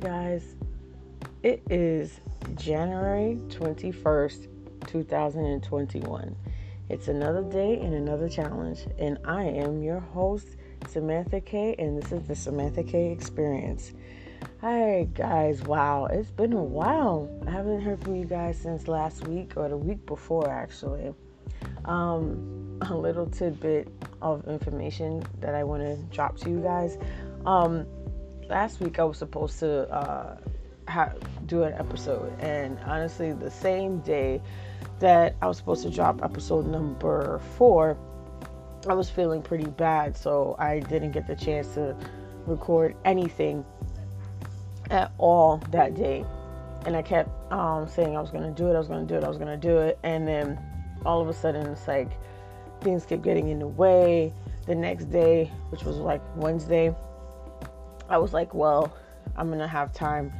Guys, it is January 21st, 2021. It's another day and another challenge, and I am your host, Samantha K, and this is the Samantha K Experience. Hi guys, wow, it's been a while. I haven't heard from you guys since last week or the week before, actually. Um, a little tidbit of information that I want to drop to you guys. Um, last week I was supposed to uh, ha- do an episode, and honestly, the same day that I was supposed to drop episode number four, I was feeling pretty bad, so I didn't get the chance to record anything at all that day. And I kept um, saying I was to do it, I was to do it, I was to do it, and then all of a sudden it's like things kept getting in the way. The next day, which was like Wednesday, I was like, well, I'm gonna have time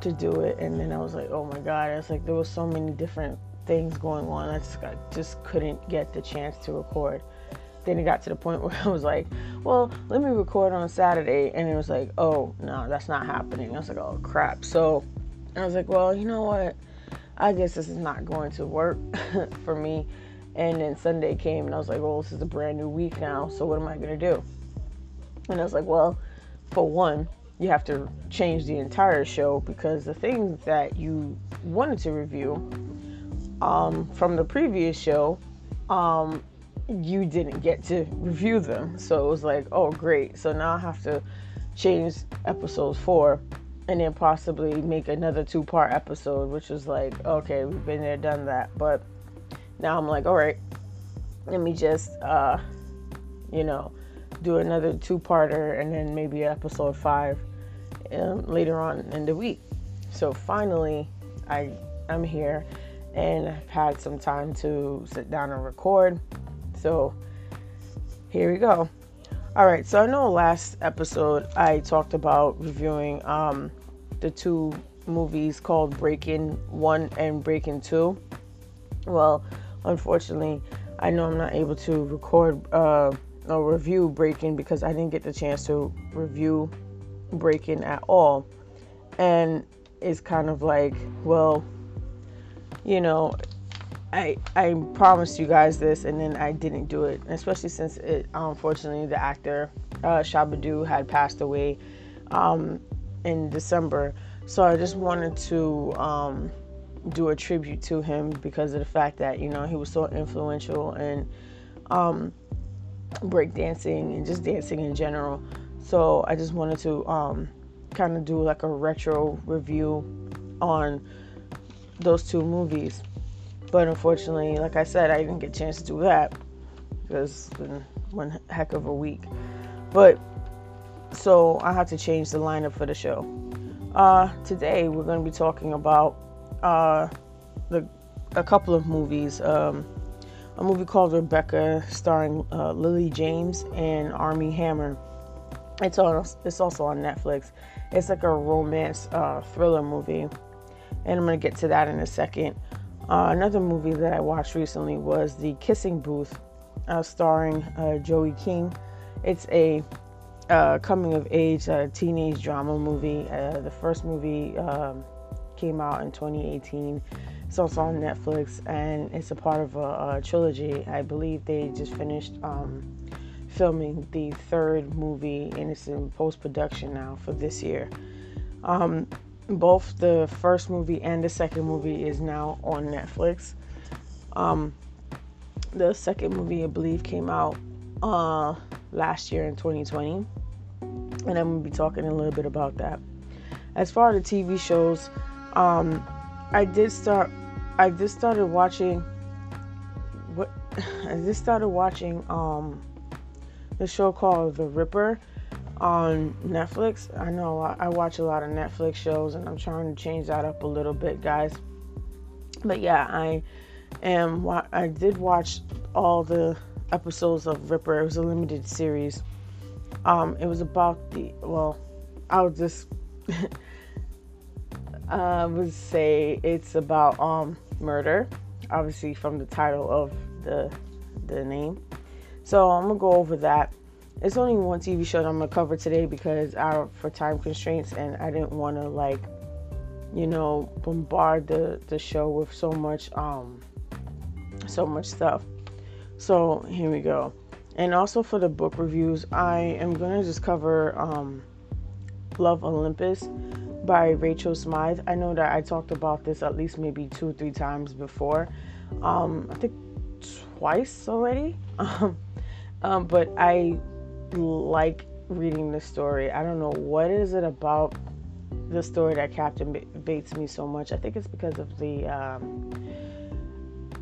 to do it. And then I was like, oh my god, it's like there was so many different things going on. I just, I just couldn't get the chance to record. Then it got to the point where I was like, well, let me record on Saturday. And it was like, oh, no, that's not happening. I was like, oh crap. So I was like, well, you know what? I guess this is not going to work for me. And then Sunday came and I was like, well, this is a brand new week now. So what am I going to do? And I was like, well, for one, you have to change the entire show because the things that you wanted to review um, from the previous show, um, you didn't get to review them. So it was like, oh, great. So now I have to change episodes four and then possibly make another two part episode, which was like, okay, we've been there, done that. But now I'm like, all right, let me just, uh, you know, do another two parter and then maybe episode five um, later on in the week. So finally, I I'm here and I've had some time to sit down and record. So here we go. All right, so I know last episode I talked about reviewing um, the two movies called Breaking One and Breaking Two. Well, unfortunately, I know I'm not able to record uh, a review Breaking because I didn't get the chance to review Breaking at all. And it's kind of like, well, you know, I I promised you guys this and then I didn't do it, especially since it unfortunately the actor uh, Shabba-Doo had passed away um, in December. So I just wanted to um, do a tribute to him because of the fact that you know he was so influential and um, breakdancing and just dancing in general. So I just wanted to um, kind of do like a retro review on those two movies. But unfortunately, like I said, I didn't get a chance to do that because one heck of a week. But so I had to change the lineup for the show. Uh, today we're going to be talking about uh, the a couple of movies. Um, a movie called Rebecca, starring uh, Lily James and Armie Hammer. It's on. It's also on Netflix. It's like a romance uh, thriller movie, and I'm gonna get to that in a second. Uh, another movie that I watched recently was The Kissing Booth, uh, starring uh, Joey King. It's a uh, coming of age teenage drama movie. the first movie um, came out in 2018 it's also on Netflix and it's a part of a, a trilogy. I believe they just finished um, filming the third movie and it's in post production now for this year. Um, both the first movie and the second movie is now on Netflix. Um, the second movie, I believe, came out uh, last year in 2020, and I'm gonna be talking a little bit about that. As far as the TV shows, um, I did start. I just started watching. What I just started watching um the show called The Ripper on Netflix. I know I watch a lot of Netflix shows, and I'm trying to change that up a little bit, guys. But yeah, I am. I did watch all the episodes of Ripper. It was a limited series. Um, it was about the well. I'll just I would say it's about um, murder, obviously from the title of the the name. So I'm gonna go over that, it's only one TV show that I'm gonna cover today because I, for time constraints, and I didn't want to like, you know, bombard the the show with so much um, so much stuff. So here we go. And also for the book reviews, I am gonna just cover um, Lore Olympus by Rachel Smythe. I know that I talked about this at least maybe two or three times before. Um, I think twice already. um, but I like reading the story. I don't know what is it about the story that captivates me so much. I think it's because of the. Um,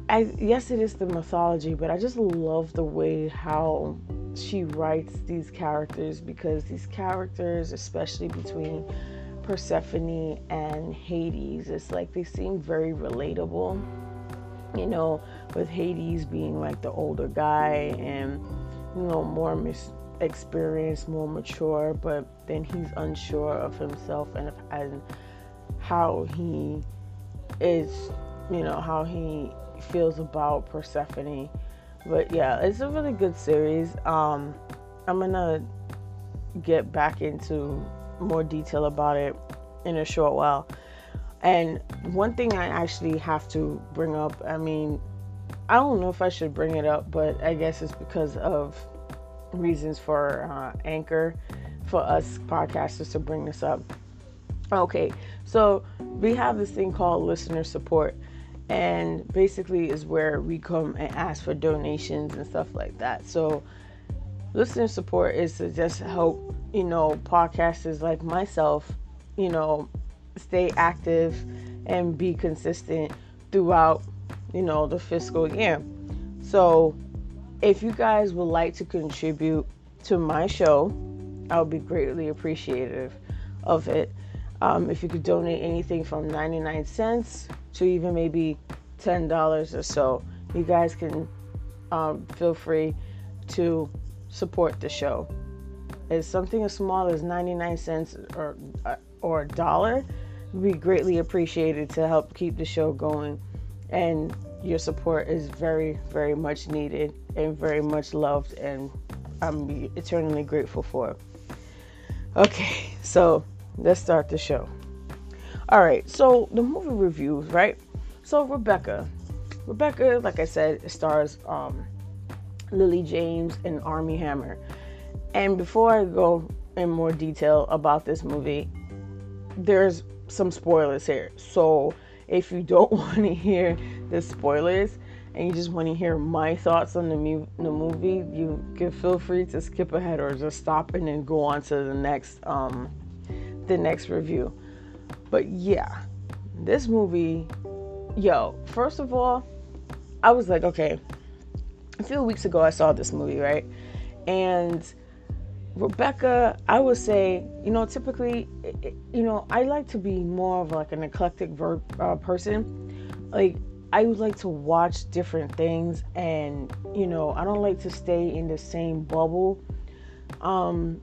I yes, it is the mythology, but I just love the way how she writes these characters because these characters, especially between Persephone and Hades, it's like they seem very relatable. You know, with Hades being like the older guy and you know more mis- experienced, more mature, but then he's unsure of himself and and how he is, you know, how he feels about Persephone. But yeah, it's a really good series. Um, I'm gonna get back into more detail about it in a short while. And one thing I actually have to bring up, I mean, I don't know if I should bring it up, but I guess it's because of reasons for uh, Anchor for us podcasters to bring this up. Okay, so we have this thing called listener support, and basically is where we come and ask for donations and stuff like that. So, listener support is to just help you know podcasters like myself, you know, stay active and be consistent throughout you know the fiscal year. So if you guys would like to contribute to my show, I would be greatly appreciative of it. Um, if you could donate anything from 99 cents to even maybe $10 or so, you guys can um, feel free to support the show. It's something as small as 99 cents or, uh, or a dollar would be greatly appreciated to help keep the show going. And your support is very, very much needed and very much loved, and I'm eternally grateful for. Okay, so let's start the show. All right, so the movie reviews, right? So Rebecca, Rebecca, like I said, stars um, Lily James and Armie Hammer. And before I go in more detail about this movie, there's some spoilers here. So if you don't want to hear the spoilers and you just want to hear my thoughts on the, mu- the movie, you can feel free to skip ahead or just stop and then go on to the next um, the next review. But yeah, this movie, yo, first of all, I was like, okay, a few weeks ago I saw this movie, right? And Rebecca, I would say, you know, typically, you know, I like to be more of like an eclectic uh, person. Like, I would like to watch different things, and you know, I don't like to stay in the same bubble. Um,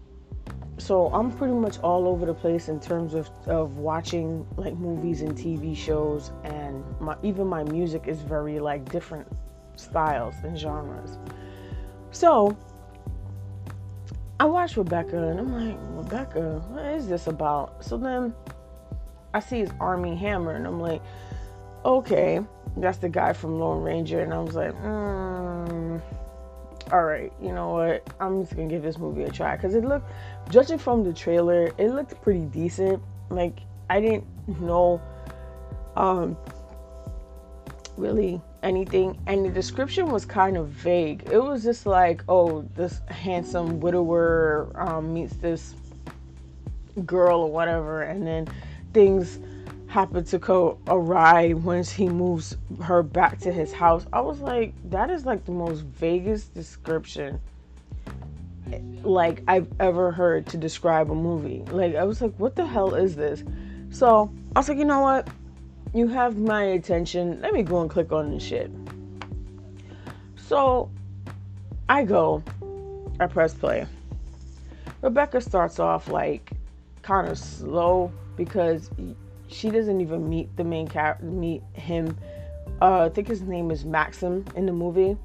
so I'm pretty much all over the place in terms of, of watching like movies and TV shows, and my, even my music is very like different styles and genres. So I watched Rebecca and I'm like, Rebecca, what is this about? So then I see his Armie Hammer and I'm like, okay, that's the guy from Lone Ranger. And I was like, mm, all right, you know what? I'm just gonna give this movie a try because it looked, judging from the trailer, it looked pretty decent. Like I didn't know, um, really anything and the description was kind of vague. It was just like oh this handsome widower um, meets this girl or whatever and then things happen to go awry once he moves her back to his house. I was like that is like the most vaguest description like i've ever heard to describe a movie. Like i was like what the hell is this? So i was like you know what you have my attention. Let me go and click on this shit. So I go, I press play. Rebecca starts off like kind of slow because she doesn't even meet the main character, meet him. Uh, I think his name is Maxim in the movie.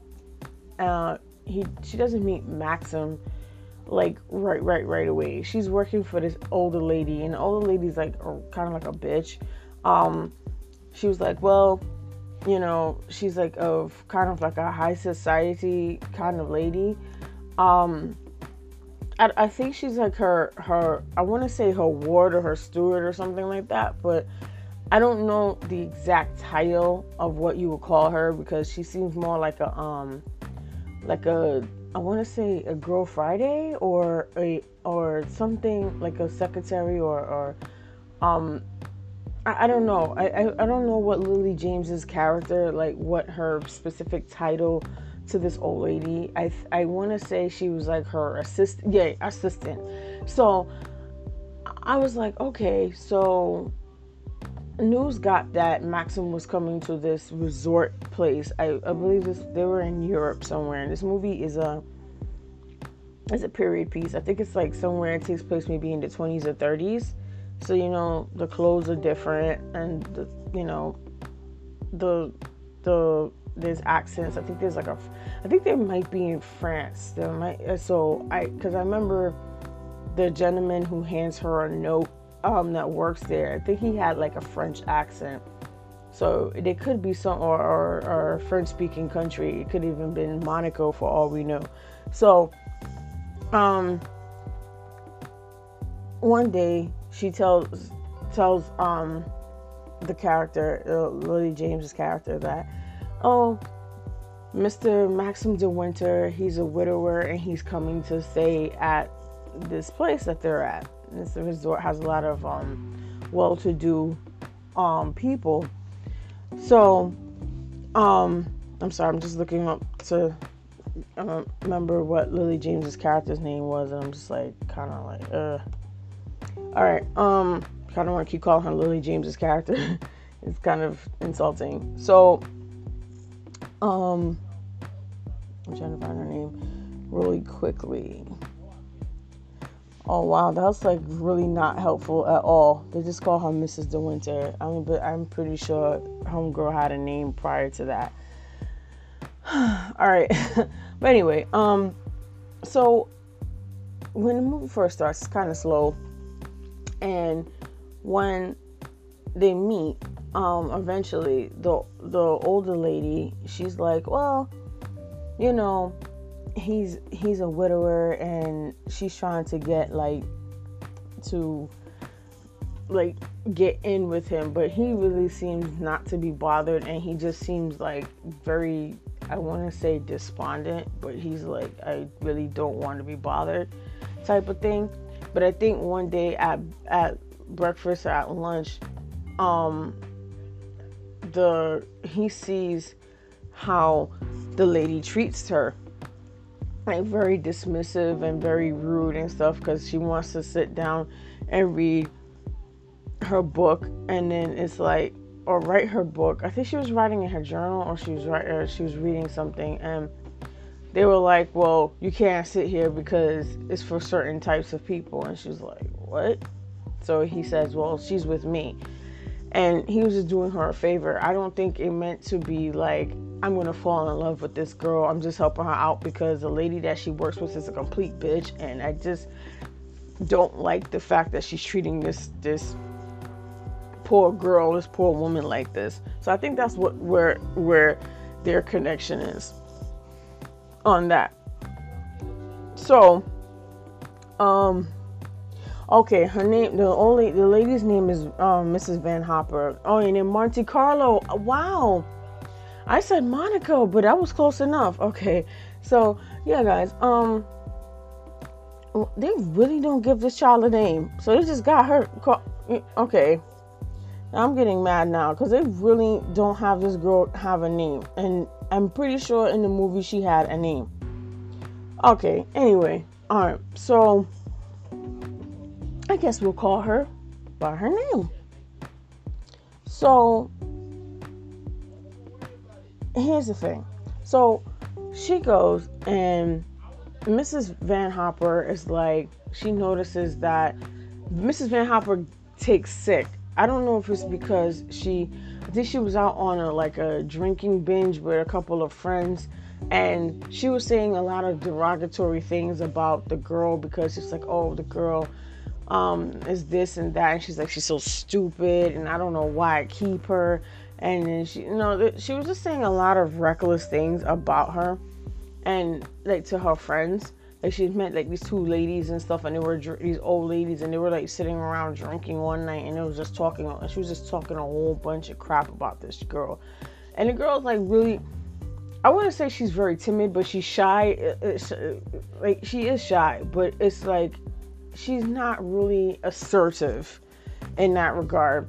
Uh, he she doesn't meet Maxim like right right right away she's working for this older lady and the older lady's like kind of like a bitch um she was like well you know she's like of kind of like a high society kind of lady. Um I, I think she's like her her I want to say her ward or her steward or something like that, but I don't know the exact title of what you would call her because she seems more like a um like a I want to say a girl Friday or a or something like a secretary or or um I, I don't know I, I I don't know what Lily James's character like what her specific title to this old lady. I I want to say she was like her assistant. Yeah, assistant. So I was like, okay, so news got that Maxim was coming to this resort place. I, I believe this they were in Europe somewhere. And this movie is a it's a period piece. I think it's like somewhere it takes place maybe in the 20s or 30s. So you know the clothes are different and the you know the the there's accents. I think there's like a, I think they might be in France. There might uh, so I because I remember the gentleman who hands her a note um, that works there. I think he had like a French accent. So they could be some or, or, or French speaking country. It could even been Monaco for all we know. So um one day she tells tells um the character uh, Lily James's character that oh, Mr. Maxim de Winter, he's a widower and he's coming to stay at this place that they're at. This resort has a lot of um, well-to-do um, people. So, um, I'm sorry, I'm just looking up to uh, remember what Lily James's character's name was, and I'm just like, kind of like, uh. All right, um, kind of want to keep calling her Lily James's character. it's kind of insulting. So, um, I'm trying to find her name really quickly. Oh wow, that's like really not helpful at all. They just call her Mrs. De Winter. I mean, but I'm pretty sure Homegirl had a name prior to that. all right, but anyway, um, so when the movie first starts, it's kind of slow, and when they meet, um, eventually the the older lady, she's like, well, you know, he's he's a widower and she's trying to get like to like get in with him, but he really seems not to be bothered and he just seems like very I want to say despondent, but he's like I really don't want to be bothered type of thing. But I think one day at at breakfast or at lunch, um the he sees how the lady treats her. Like very dismissive and very rude and stuff because she wants to sit down and read her book. And then it's like or write her book. I think she was writing in her journal or she was writing she was reading something. And they were like well you can't sit here because it's for certain types of people and she was like what so he says well she's with me and he was just doing her a favor. I don't think it meant to be like I'm gonna fall in love with this girl. I'm just helping her out because the lady that she works with is a complete bitch, and I just don't like the fact that she's treating this this poor girl, this poor woman like this. So I think that's what where where their connection is on that. So, um, Okay, her name, the only, the lady's name is um, Mrs. Van Hopper. Oh, and then Monte Carlo. Wow. I said Monaco, but that was close enough. Okay. So, yeah, guys, um, they really don't give this child a name. So they just got her. Okay. I'm getting mad now because they really don't have this girl have a name. And I'm pretty sure in the movie she had a name. Okay, anyway. All right. So I guess we'll call her by her name. So here's the thing. So she goes and Mrs. Van Hopper is like she notices that Mrs. Van Hopper takes sick. I don't know if it's because she I think she was out on a like a drinking binge with a couple of friends and she was saying a lot of derogatory things about the girl because it's like, oh, the girl um, is this and that, and she's like, she's so stupid, and I don't know why I keep her, and then she, you know, she was just saying a lot of reckless things about her, and like to her friends. Like she met like these two ladies and stuff, and they were dr- these old ladies, and they were like sitting around drinking one night, and it was just talking. And she was just talking a whole bunch of crap about this girl, and the girl's like really I wouldn't say she's very timid, but she's shy. Uh, uh, it's, uh, like she is shy, but it's like she's not really assertive in that regard.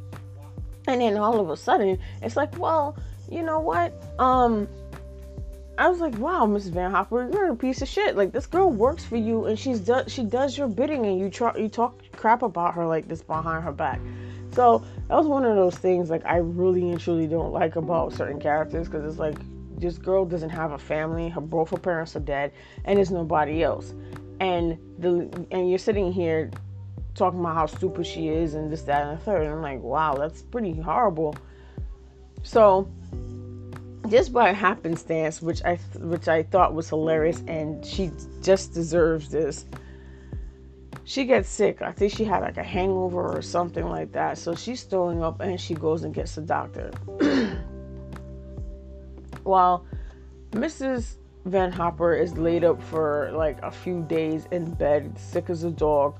And then all of a sudden, it's like, well, you know what? Um, I was like, wow, Mrs. Van Hopper, you're a piece of shit. Like this girl works for you, and she's does she does your bidding, and you try you talk crap about her like this behind her back. So that was one of those things like I really and truly don't like about certain characters because it's like this girl doesn't have a family. Her both her parents are dead, and there's nobody else. And the and you're sitting here talking about how stupid she is and this, that, and the third. And I'm like, wow, that's pretty horrible. So just by happenstance, which I which I thought was hilarious, and she just deserves this. She gets sick. I think she had like a hangover or something like that. So she's throwing up, and she goes and gets the doctor. while Mrs. Van Hopper is laid up for like a few days in bed, sick as a dog.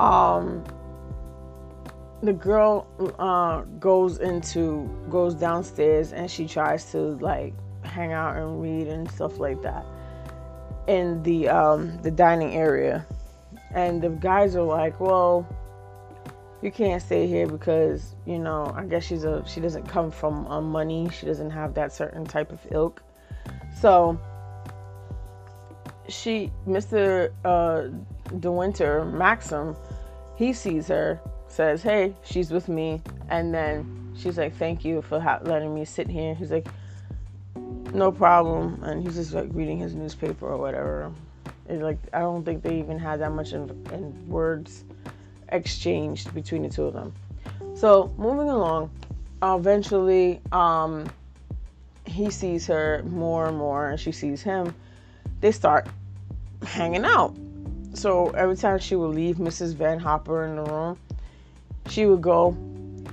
Um, the girl uh, goes into goes downstairs and she tries to like hang out and read and stuff like that in the um, the dining area, and the guys are like, "Well, you can't stay here because you know i guess she's a she doesn't come from um, money. She doesn't have that certain type of ilk. So she mr uh de maxim he sees her says hey she's with me and then she's like thank you for ha- letting me sit here he's like no problem and he's just like reading his newspaper or whatever it's like i don't think they even had that much in, in words exchanged between the two of them. So moving along, eventually, um, he sees her more and more, and she sees him. They start hanging out. So every time she would leave Mrs. Van Hopper in the room, she would go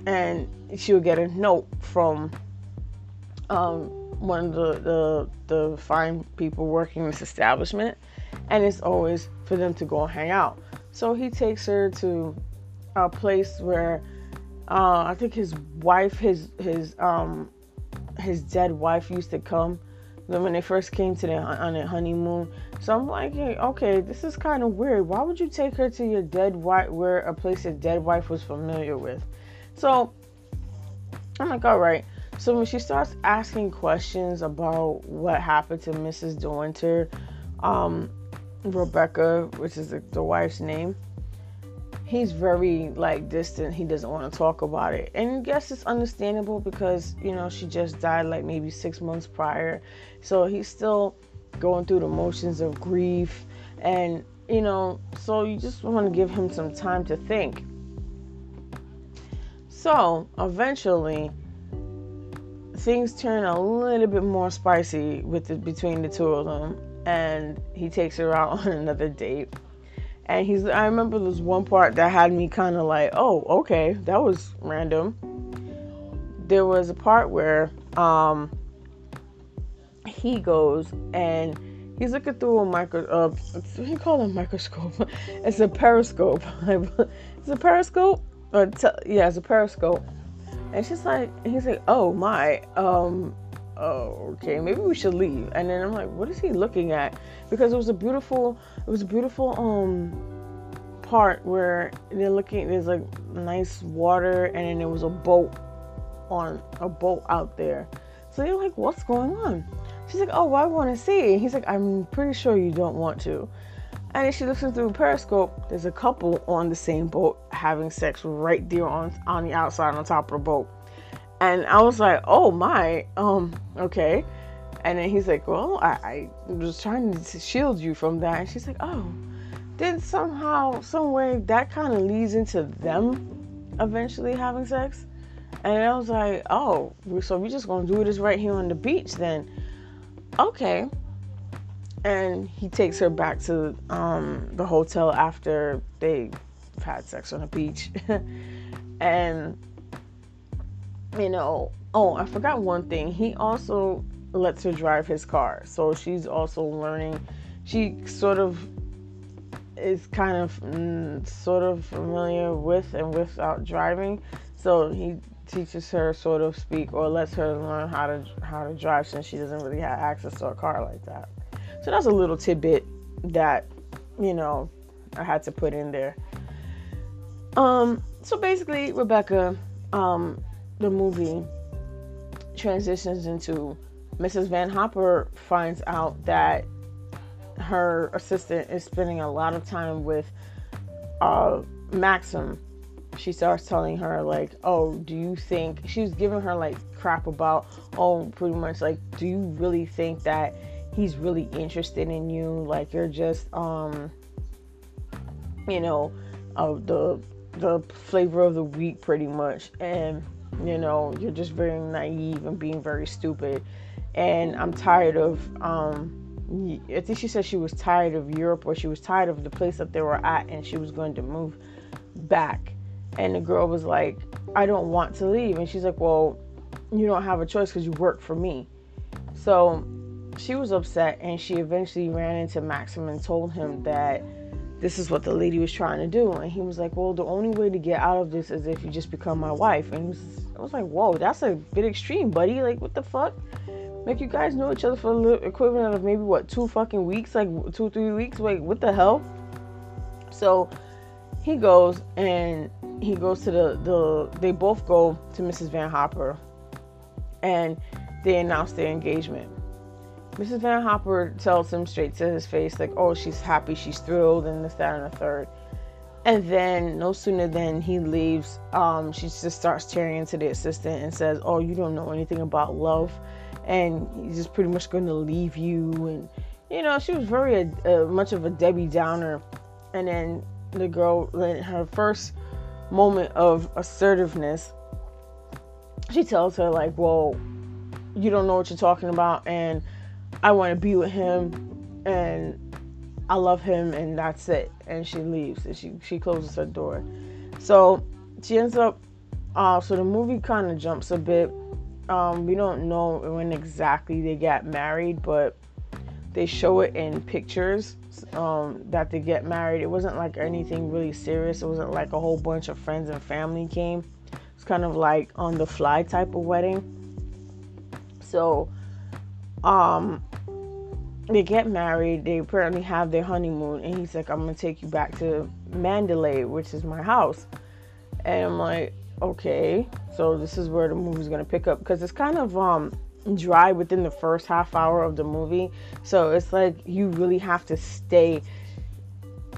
and she would get a note from um, one of the, the the fine people working this establishment, and it's always for them to go and hang out. So he takes her to a place where uh, I think his wife, his his um his dead wife used to come when they first came to the on their honeymoon. So I'm like, hey, okay, this is kind of weird. Why would you take her to your dead wife, where a place your dead wife was familiar with? So I'm like, all right. So when she starts asking questions about what happened to Mrs. De Winter, um, Rebecca, which is the, the wife's name, he's very like distant. He doesn't want to talk about it. And I guess it's understandable because, you know, she just died like maybe six months prior. So he's still going through the motions of grief. And, you know, so you just want to give him some time to think. So eventually, things turn a little bit more spicy with the, between the two of them and he takes her out on another date. And he's I remember there's one part that had me kind of like, "Oh, okay, that was random." There was a part where um he goes and he's looking through a micro uh he call it a microscope. it's a periscope. it's a periscope? Yeah, it's a periscope. And she's like he's like, "Oh my, um oh, okay, maybe we should leave. And then I'm like, what is he looking at? Because it was a beautiful, it was a beautiful um part where they're looking. There's like nice water, and then there was a boat on a boat out there. So they're like, what's going on? She's like, oh, well, I want to see. He's like, I'm pretty sure you don't want to. And then she looks through a periscope. There's a couple on the same boat having sex right there on on the outside on top of the boat. And I was like, oh my, um, okay. And then he's like, well, I, I was trying to shield you from that. And she's like, oh. Then somehow, some way, that kind of leads into them eventually having sex. And I was like, oh, so we're just gonna do this right here on the beach then. okay. And he takes her back to um, the hotel after they had sex on the beach. and, you know, oh, I forgot one thing. He also lets her drive his car. So she's also learning. She sort of is kind of mm, sort of familiar with and without driving. So he teaches her sort of speak or lets her learn how to how to drive since she doesn't really have access to a car like that. So that's a little tidbit that you know I had to put in there. Um so basically Rebecca um the movie transitions into Mrs. Van Hopper finds out that her assistant is spending a lot of time with uh, Maxim. She starts telling her, like, oh, do you think she's giving her like crap about, oh, pretty much like, do you really think that he's really interested in you? Like, you're just, um, you know, uh, the the flavor of the week, pretty much, and you know, you're just very naive and being very stupid. And I'm tired of, um, I think she said she was tired of Europe or she was tired of the place that they were at and she was going to move back. And the girl was like, I don't want to leave. And she's like, Well, you don't have a choice because you work for me. So she was upset and she eventually ran into Maxim and told him that this is what the lady was trying to do. And he was like, Well, the only way to get out of this is if you just become my wife. And I was like, Whoa, that's a bit extreme, buddy. Like, what the fuck? Like, you guys know each other for the equivalent of maybe what, two fucking weeks? Like, two, three weeks? Like, what the hell? So he goes and he goes to the, the they both go to Mrs. Van Hopper and they announce their engagement. Mrs. Van Hopper tells him straight to his face, like, oh, she's happy, she's thrilled, and this, that, and the third. And then, no sooner than he leaves, um, she just starts tearing into the assistant and says, oh, you don't know anything about love. And he's just pretty much going to leave you. And, you know, she was very uh, much of a Debbie Downer. And then the girl, in her first moment of assertiveness, she tells her, like, well, you don't know what you're talking about. And I want to be with him and I love him and that's it. And she leaves and she, she closes her door. So she ends up, uh, so the movie kind of jumps a bit. Um, we don't know when exactly they got married, but they show it in pictures um, that they get married. It wasn't like anything really serious. It wasn't like a whole bunch of friends and family came. It's kind of like on the fly type of wedding. So, um, they get married. They apparently have their honeymoon, and he's like, "I'm gonna take you back to Manderley, which is my house." And I'm like, "Okay." So this is where the movie's gonna pick up because it's kind of um dry within the first half hour of the movie. So it's like you really have to stay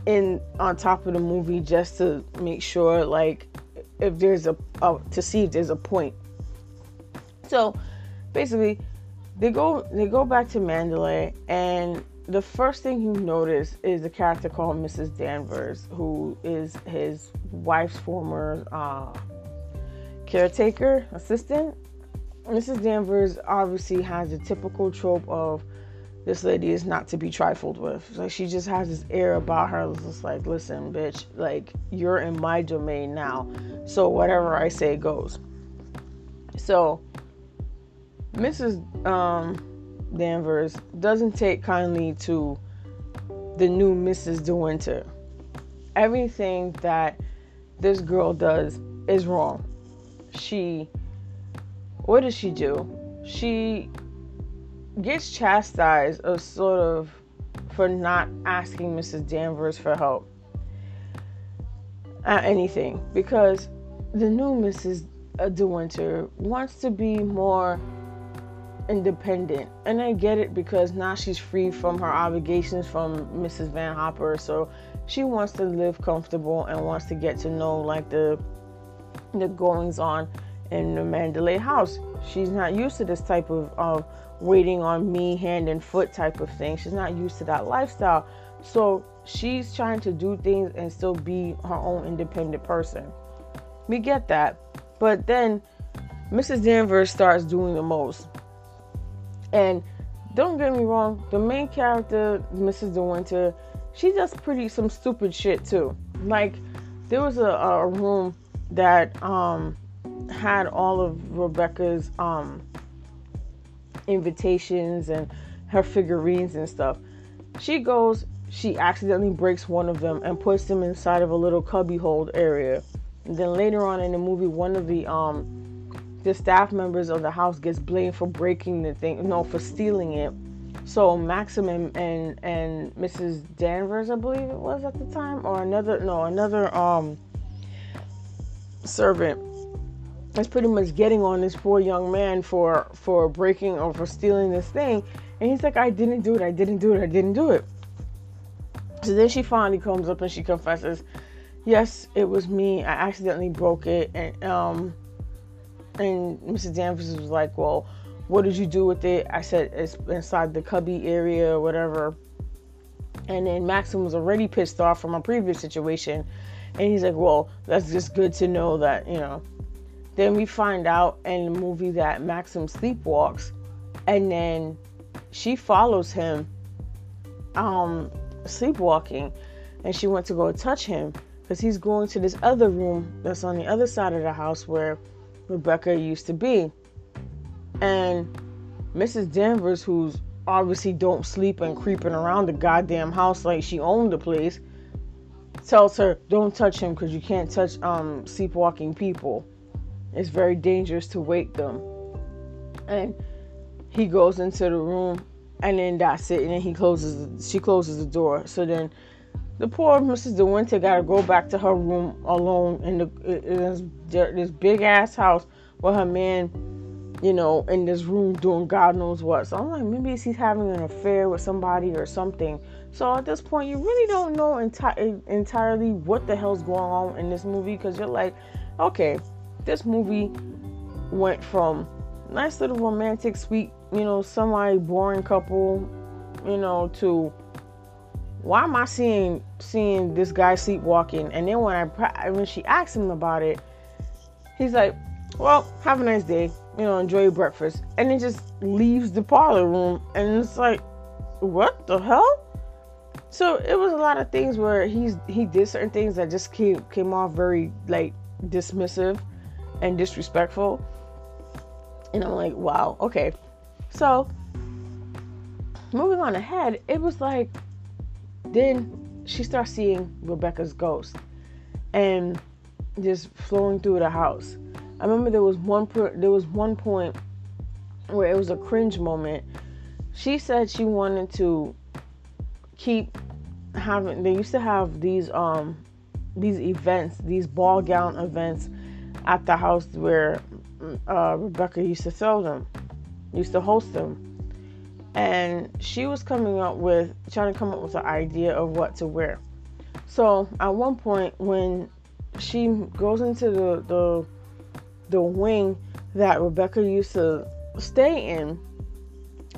in on top of the movie just to make sure, like, if there's a, a to see if there's a point. So basically they go they go back to Manderley and the first thing you notice is a character called Mrs. Danvers, who is his wife's former uh, caretaker assistant. Mrs. Danvers obviously has a typical trope of this lady is not to be trifled with. Like she just has this air about her. It's just like, listen, bitch, like you're in my domain now, so whatever I say goes. So Mrs. Um, Danvers doesn't take kindly to the new Mrs. De Winter. Everything that this girl does is wrong. She, what does she do? She gets chastised of sort of for not asking Mrs. Danvers for help at anything because the new Mrs. De Winter wants to be more independent. And I get it because now she's free from her obligations from Mrs. Van Hopper. So she wants to live comfortable and wants to get to know like the the goings on in the Manderley house. She's not used to this type of, of waiting on me hand and foot type of thing. She's not used to that lifestyle. So she's trying to do things and still be her own independent person. We get that. But then Mrs. Danvers starts doing the most. And don't get me wrong, the main character, Mrs. De Winter, she does pretty some stupid shit too. Like there was a, a room that um had all of Rebecca's um invitations and her figurines and stuff. She goes, she accidentally breaks one of them and puts them inside of a little cubby hold area. And then later on in the movie, one of the um the staff members of the house gets blamed for breaking the thing, no, for stealing it. So Maxim and, and and Mrs. Danvers, I believe it was at the time, or another no, another um servant is pretty much getting on this poor young man for for breaking or for stealing this thing, and he's like, I didn't do it, I didn't do it, I didn't do it. So then she finally comes up and she confesses, yes, it was me. I accidentally broke it, and um and Mrs. Danvers was like, Well, what did you do with it? I said, It's inside the cubby area or whatever. And then Maxim was already pissed off from a previous situation. And he's like, Well, that's just good to know that, you know. Then we find out in the movie that Maxim sleepwalks. And then she follows him um sleepwalking and she went to go touch him because he's going to this other room that's on the other side of the house where Rebecca used to be. And Mrs. Danvers, who's obviously don't sleep and creeping around the goddamn house like she owned the place, tells her, "Don't touch him because you can't touch um, sleepwalking people. It's very dangerous to wake them." And he goes into the room, and then that's it. And then he closes. She closes the door. So then the poor Mrs. De Winter got to go back to her room alone in, the, in this, this big ass house with her man, you know, in this room doing God knows what. So I'm like, maybe he's having an affair with somebody or something. So at this point, you really don't know enti- entirely what the hell's going on in this movie because you're like, okay, this movie went from nice little romantic, sweet, you know, semi boring couple, you know, to why am I seeing seeing this guy sleepwalking? And then when I when she asked him about it, he's like, "Well, have a nice day. You know, enjoy your breakfast." And then just leaves the parlor room, and it's like, what the hell? So it was a lot of things where he's he did certain things that just came came off very like dismissive and disrespectful. And I'm like, wow, okay. So moving on ahead, it was like then she starts seeing Rebecca's ghost and just flowing through the house. I remember there was one there was one point where it was a cringe moment. She said she wanted to keep having they used to have these um these events, these ball gown events at the house where uh, Rebecca used to throw them, used to host them and she was coming up with trying to come up with an idea of what to wear. So at one point when she goes into the the the wing that Rebecca used to stay in,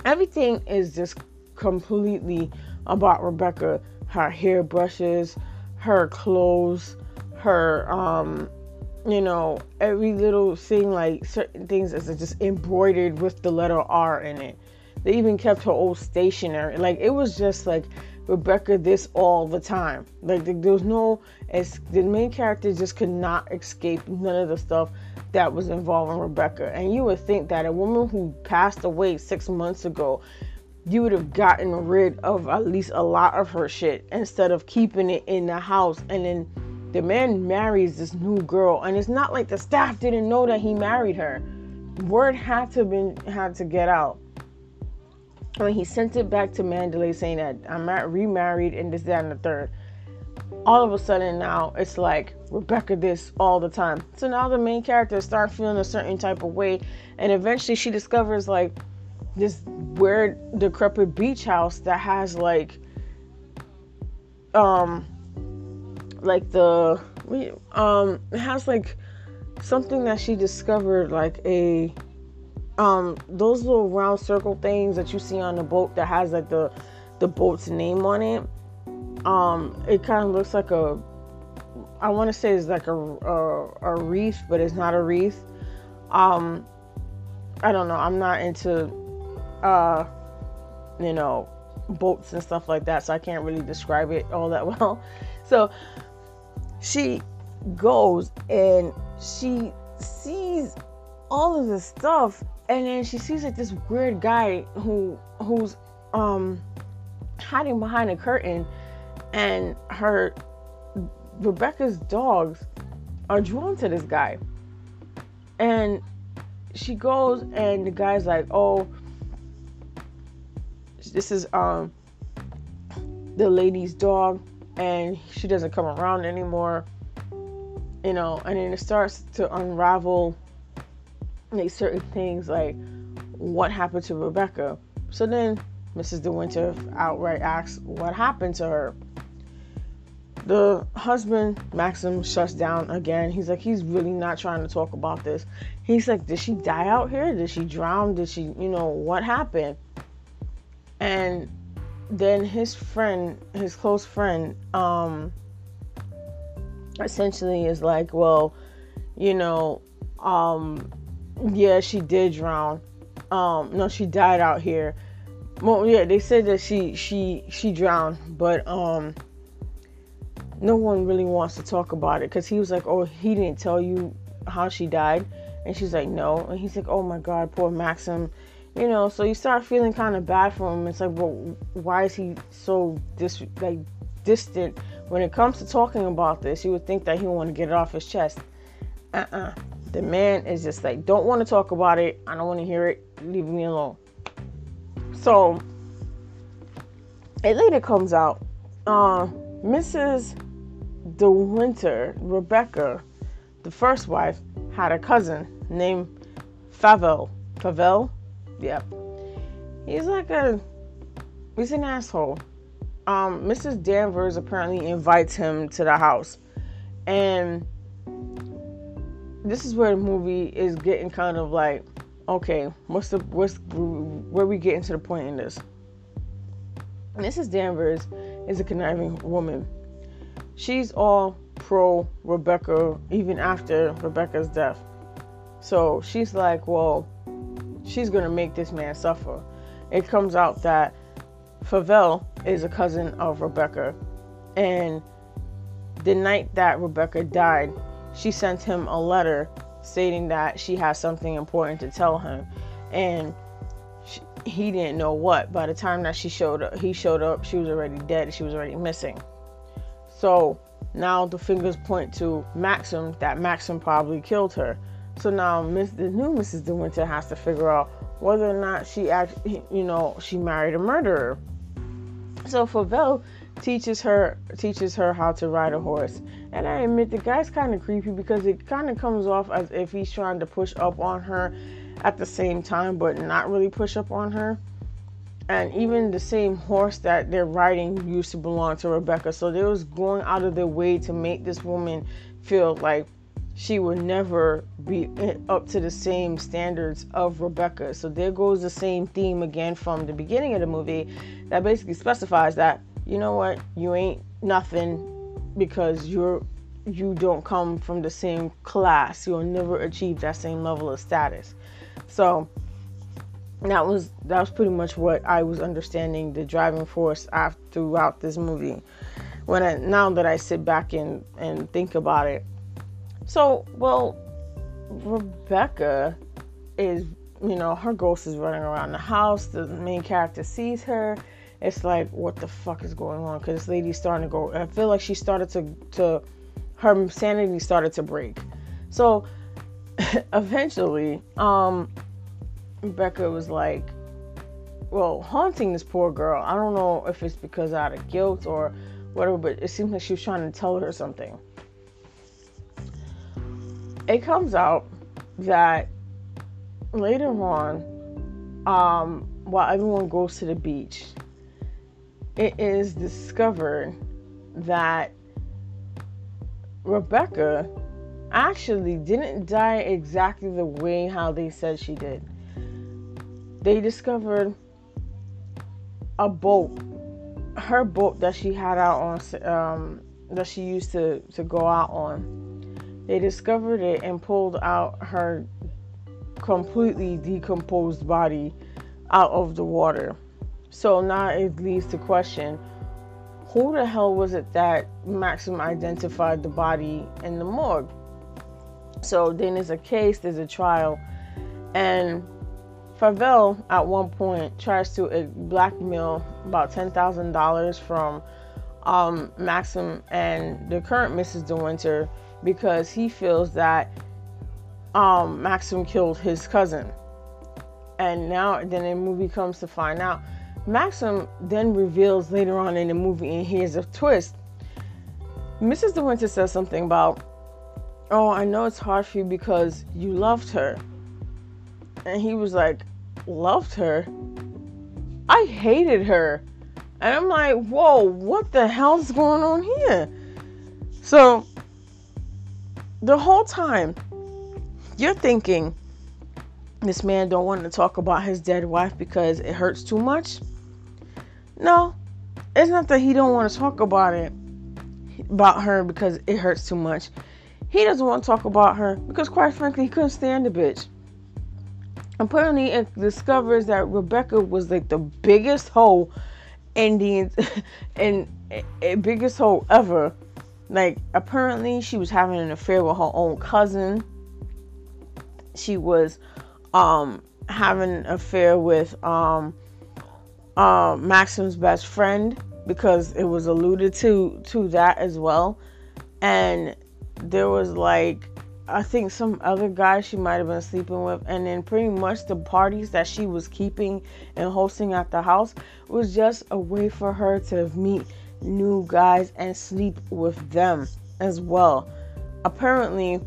everything is just completely about Rebecca. Her hairbrushes, her clothes, her um you know, every little thing like certain things is just embroidered with the letter R in it. They even kept her old stationery. Like it was just like Rebecca this all the time. Like there was no as the main character just could not escape none of the stuff that was involving Rebecca. And you would think that a woman who passed away six months ago, you would have gotten rid of at least a lot of her shit instead of keeping it in the house. And then the man marries this new girl, and it's not like the staff didn't know that he married her. Word had to been had to get out when he sent it back to Manderley saying that I'm remarried and this, that, and the third, all of a sudden now it's like Rebecca this all the time. So now the main character start feeling a certain type of way, and eventually she discovers like this weird decrepit beach house that has like um like the um it has like something that she discovered like a um those little round circle things that you see on the boat that has like the the boat's name on it. Um it kind of looks like a i want to say it's like a, a, a wreath but it's not a wreath um i don't know i'm not into uh you know, boats and stuff like that. So I can't really describe it all that well. So she goes and she sees all of this stuff and then she sees like this weird guy who who's um hiding behind a curtain and her Rebecca's dogs are drawn to this guy. And she goes and the guy's like, "Oh, this is um the lady's dog and she doesn't come around anymore." You know, and then it starts to unravel like certain things like what happened to Rebecca. So then Mrs. De Winter outright asks what happened to her. The husband, Maxim, shuts down again. He's like, he's really not trying to talk about this. He's like, did she die out here? Did she drown? Did she, you know, what happened? And then his friend, his close friend, um, essentially is like, well, you know, um, yeah, she did drown. Um, no, she died out here. Well, yeah, they said that she she she drowned, but um, no one really wants to talk about it because he was like, oh, he didn't tell you how she died, and she's like, no, and he's like, oh my god, poor Maxim, you know. So you start feeling kind of bad for him. It's like, well, why is he so dis like distant when it comes to talking about this? You would think that he would want to get it off his chest. Uh-uh. The man is just like, don't want to talk about it. I don't want to hear it. Leave me alone. So it later comes out, uh, Mrs. De Winter, Rebecca, the first wife, had a cousin named Favell. Favell? Yep. He's like a, he's an asshole. Um, Mrs. Danvers apparently invites him to the house. And this is where the movie is getting kind of like, okay, what's the what's where we getting to the point in this? Mrs. Danvers is a conniving woman. She's all pro Rebecca even after Rebecca's death. So she's like, well, she's gonna make this man suffer. It comes out that Favell is a cousin of Rebecca, and the night that Rebecca died, she sent him a letter stating that she has something important to tell him. And she, he didn't know what. By the time that she showed up he showed up she was already dead. She was already missing. So now the fingers point to maxim that maxim probably killed her so now Miss, the new mrs de winter has to figure out whether or not she actually you know she married a murderer so Favell teaches her teaches her how to ride a horse. And I admit the guy's kind of creepy because it kind of comes off as if he's trying to push up on her at the same time, but not really push up on her. And even the same horse that they're riding used to belong to Rebecca. So they was going out of their way to make this woman feel like she would never be up to the same standards of Rebecca. So there goes the same theme again from the beginning of the movie that basically specifies that you know what, you ain't nothing because you're you don't come from the same class. You'll never achieve that same level of status. So that was that was pretty much what I was understanding the driving force after, throughout this movie. When I now that I sit back and and think about it, so well, Rebecca is you know her ghost is running around the house. The main character sees her. It's like what the fuck is going on? Because this lady's starting to go i feel like she started to to her sanity started to break. So eventually um rebecca was like well haunting this poor girl. I don't know if it's because out of guilt or whatever but it seems like she was trying to tell her something it comes out that later on um while everyone goes to the beach it is discovered that Rebecca actually didn't die exactly the way how they said she did. They discovered a boat, her boat that she had out on, um, that she used to, to go out on. They discovered it and pulled out her completely decomposed body out of the water. So now it leads to question who the hell was it that Maxim identified the body in the morgue? So then there's a case, there's a trial, and Favell at one point tries to uh, blackmail about ten thousand dollars from um, Maxim and the current Mrs. De Winter because he feels that um, Maxim killed his cousin. And now, then the movie comes to find out. Maxim then reveals later on in the movie, and here's a twist. Mrs. De Winter says something about, Oh, I know it's hard for you because you loved her. And he was like, Loved her? I hated her. And I'm like, Whoa, what the hell's going on here? So, the whole time, you're thinking this man don't want to talk about his dead wife because it hurts too much. No, it's not that he don't want to talk about it about her because it hurts too much. He doesn't want to talk about her because, quite frankly, he couldn't stand the bitch. Apparently, it discovers that Rebecca was like the biggest hoe in the and biggest hoe ever. Like, apparently, she was having an affair with her own cousin she was um, having an affair with um, uh, Maxim's best friend because it was alluded to to that as well. And there was like I think some other guy she might have been sleeping with, and then pretty much the parties that she was keeping and hosting at the house was just a way for her to meet new guys and sleep with them as well. Apparently,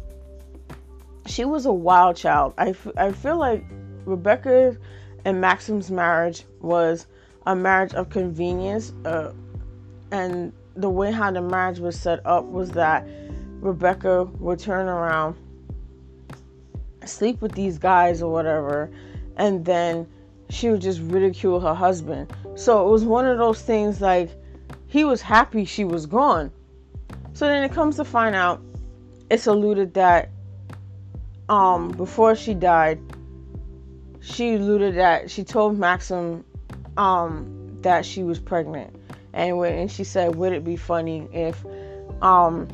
she was a wild child. I, f- I feel like Rebecca and Maxim's marriage was a marriage of convenience. Uh, and the way how the marriage was set up was that Rebecca would turn around, sleep with these guys or whatever, and then she would just ridicule her husband. So it was one of those things like he was happy she was gone. So then it comes to find out it's alluded that um, before she died, she alluded that she told Maxim um, that she was pregnant, and when and she said, "Would it be funny if um,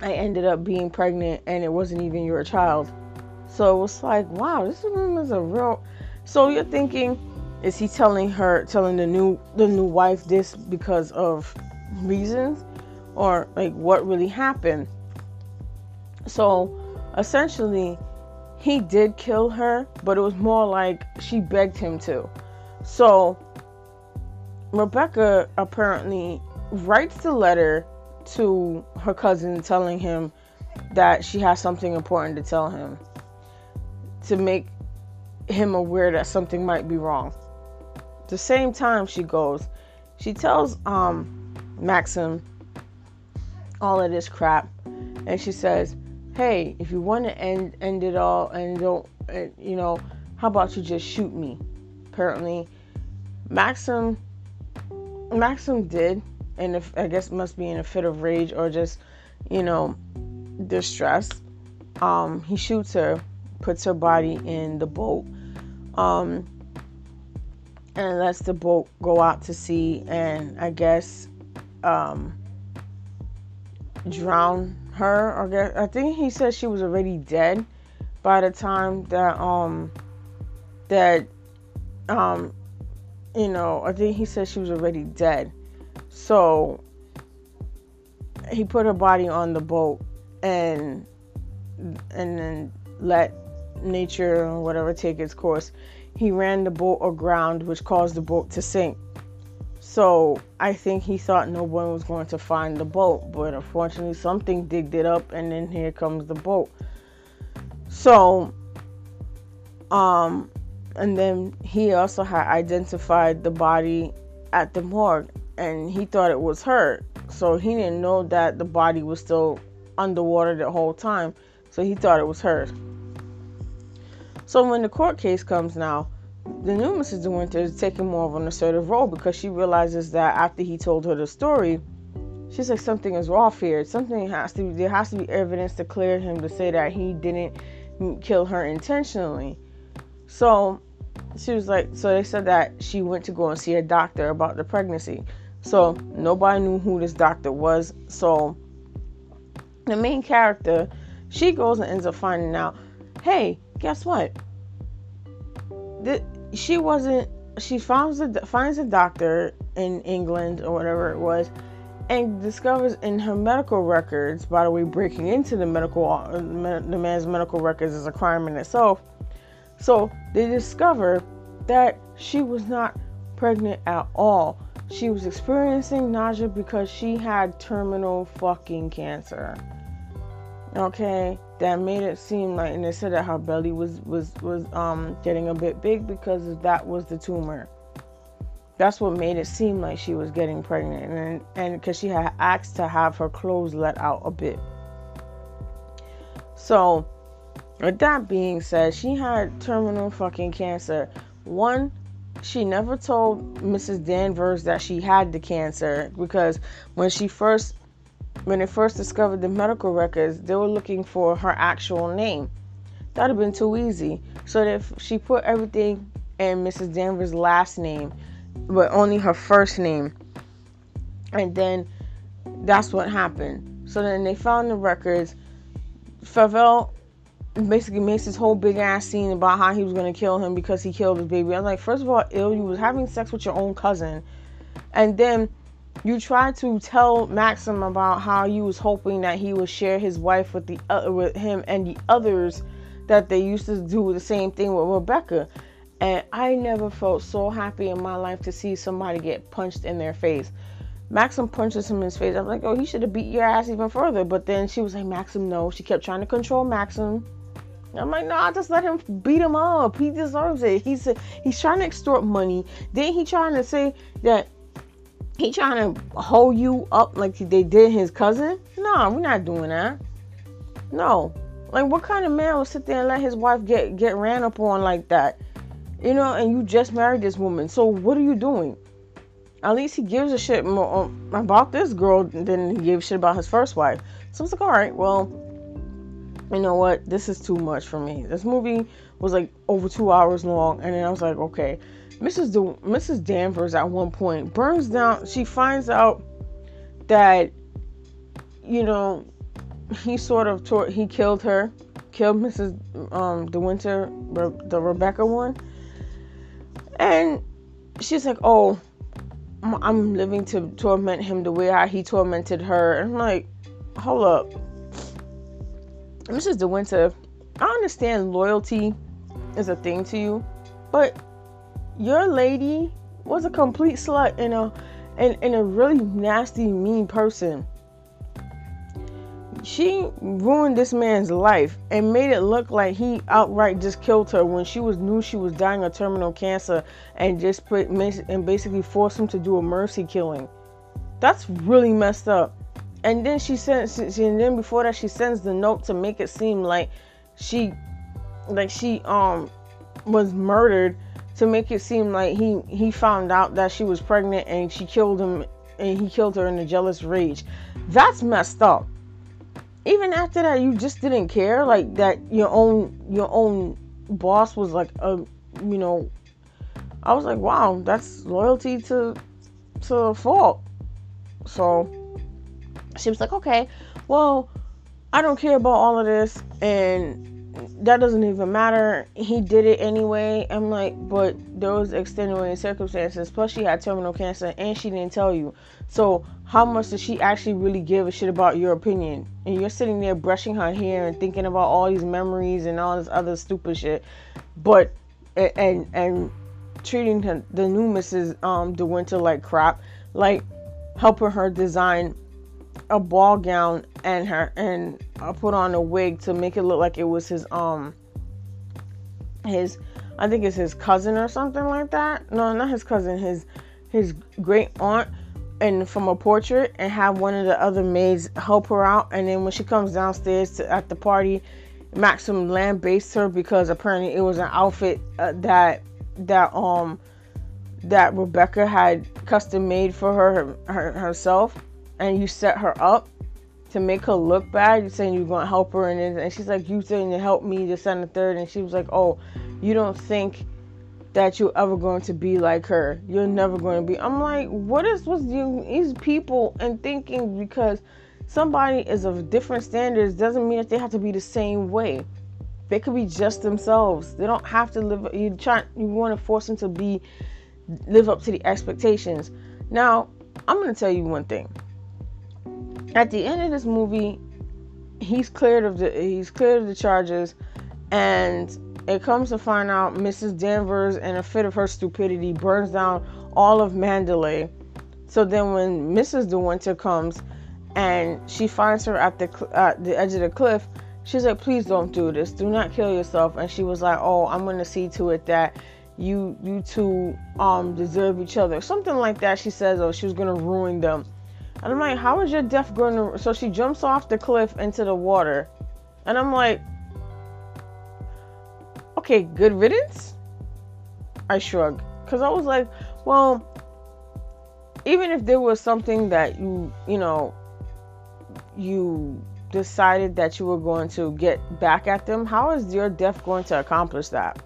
I ended up being pregnant and it wasn't even your child?" So it was like, wow, this woman is a real. So you're thinking, is he telling her, telling the new the new wife this because of reasons, or like what really happened? So essentially he did kill her, but it was more like she begged him to. So Rebecca apparently writes the letter to her cousin telling him that she has something important to tell him to make him aware that something might be wrong. The same time she goes, she tells um Maxim all of this crap and she says, hey, if you want to end end it all and don't, and, you know, how about you just shoot me? Apparently, Maxim Maxim did, and if I guess must be in a fit of rage or just, you know, distress. Um, he shoots her, puts her body in the boat, um, and lets the boat go out to sea, and I guess um, drown her or I think he said she was already dead by the time that um that um you know I think he said she was already dead. So he put her body on the boat and and then let nature or whatever take its course he ran the boat aground which caused the boat to sink so I think he thought no one was going to find the boat, but unfortunately, something digged it up, and then here comes the boat. So, um, and then he also had identified the body at the morgue, and he thought it was her. So he didn't know that the body was still underwater the whole time. So he thought it was her. So when the court case comes now, the new Mrs. Winter is taking more of an assertive role because she realizes that after he told her the story, she's like something is off here. Something has to there has to be evidence to clear him to say that he didn't kill her intentionally. So she was like, so they said that she went to go and see a doctor about the pregnancy. So nobody knew who this doctor was. So the main character, she goes and ends up finding out, hey, guess what? The, she wasn't. She finds a finds a doctor in England or whatever it was, and discovers in her medical records. By the way, breaking into the medical uh, the man's medical records is a crime in itself. So they discover that she was not pregnant at all. She was experiencing nausea because she had terminal fucking cancer. Okay, that made it seem like, and they said that her belly was was was um getting a bit big because that was the tumor. That's what made it seem like she was getting pregnant, and and because she had asked to have her clothes let out a bit. So, with that being said, she had terminal fucking cancer. One, she never told Mrs. Danvers that she had the cancer because when she first when they first discovered the medical records, they were looking for her actual name. That'd have been too easy. So if she put everything in Mrs. Danvers' last name, but only her first name. And then that's what happened. So then they found the records. Favell basically makes this whole big ass scene about how he was gonna kill him because he killed his baby. I'm like, first of all, ill, you was having sex with your own cousin, and then you tried to tell Maxim about how you was hoping that he would share his wife with the uh, with him and the others that they used to do the same thing with Rebecca. And I never felt so happy in my life to see somebody get punched in their face. Maxim punches him in his face. I'm like, oh, he should have beat your ass even further. But then she was like, Maxim, no. She kept trying to control Maxim. I'm like, nah, just let him beat him up. He deserves it. He's he's trying to extort money. Then he trying to say that he trying to hold you up like they did his cousin. No, we're not doing that. No, like what kind of man would sit there and let his wife get get ran up on like that? You know, and you just married this woman. So what are you doing? At least he gives a shit more um, about this girl than he gave shit about his first wife. So I was like, all right, well, you know what? This is too much for me. This movie was like over two hours long, and then I was like, okay. Mrs. Mrs. Danvers at one point burns down. She finds out that you know he sort of tore, he killed her, killed Mrs. Um, De Winter, the Rebecca one, and she's like, oh. I'm living to torment him the way he tormented her. And I'm like, hold up Mrs. De Winter, I understand loyalty is a thing to you, but your lady was a complete slut and a and, and a really nasty, mean person. She ruined this man's life and made it look like he outright just killed her when she was knew she was dying of terminal cancer and just put and basically forced him to do a mercy killing. That's really messed up and then she sends and then before that she sends the note to make it seem like she like she um was murdered to make it seem like he he found out that she was pregnant and she killed him and he killed her in a jealous rage. That's messed up. Even after that you just didn't care? Like that your own your own boss was like a you know i was like wow that's loyalty to to a fault. So she was like, okay, well, I don't care about all of this, and that doesn't even matter. He did it anyway. I'm like, but there was extenuating circumstances. Plus, she had terminal cancer, and she didn't tell you. So, how much does she actually really give a shit about your opinion? And you're sitting there brushing her hair and thinking about all these memories and all this other stupid shit, but and and treating the, the new Mrs. Um De Winter like crap, like helping her design a ball gown and her and I put on a wig to make it look like it was his um his I think it's his cousin or something like that. No, not his cousin, his his great aunt and from a portrait and have one of the other maids help her out and then when she comes downstairs to, at the party Maxim lambastes her because apparently it was an outfit uh, that that um that Rebecca had custom made for her, her herself and you set her up to make her look bad, you're saying you're gonna help her, and and she's like, you saying to help me, this and the third, and she was like, oh, you don't think that you're ever going to be like her. You're never going to be. I'm like, what is what's you these people and thinking because somebody is of different standards doesn't mean that they have to be the same way. They could be just themselves. They don't have to live. You try. You want to force them to be live up to the expectations. Now, I'm going to tell you one thing. At the end of this movie, he's cleared of the he's cleared of the charges, and it comes to find out Mrs. Danvers, in a fit of her stupidity, burns down all of Manderley. So then, when Mrs. De Winter comes and she finds her at the the edge of the cliff, she's like, "Please don't do this. Do not kill yourself." And she was like, "Oh, I'm gonna see to it that you you two um deserve each other." Something like that. She says, "Oh, she was gonna ruin them." And I'm like, "How is your death going to?" So she jumps off the cliff into the water, and I'm like, okay, good riddance? I shrug. Because I was like, well, even if there was something that you, you know, you decided that you were going to get back at them, how is your death going to accomplish that?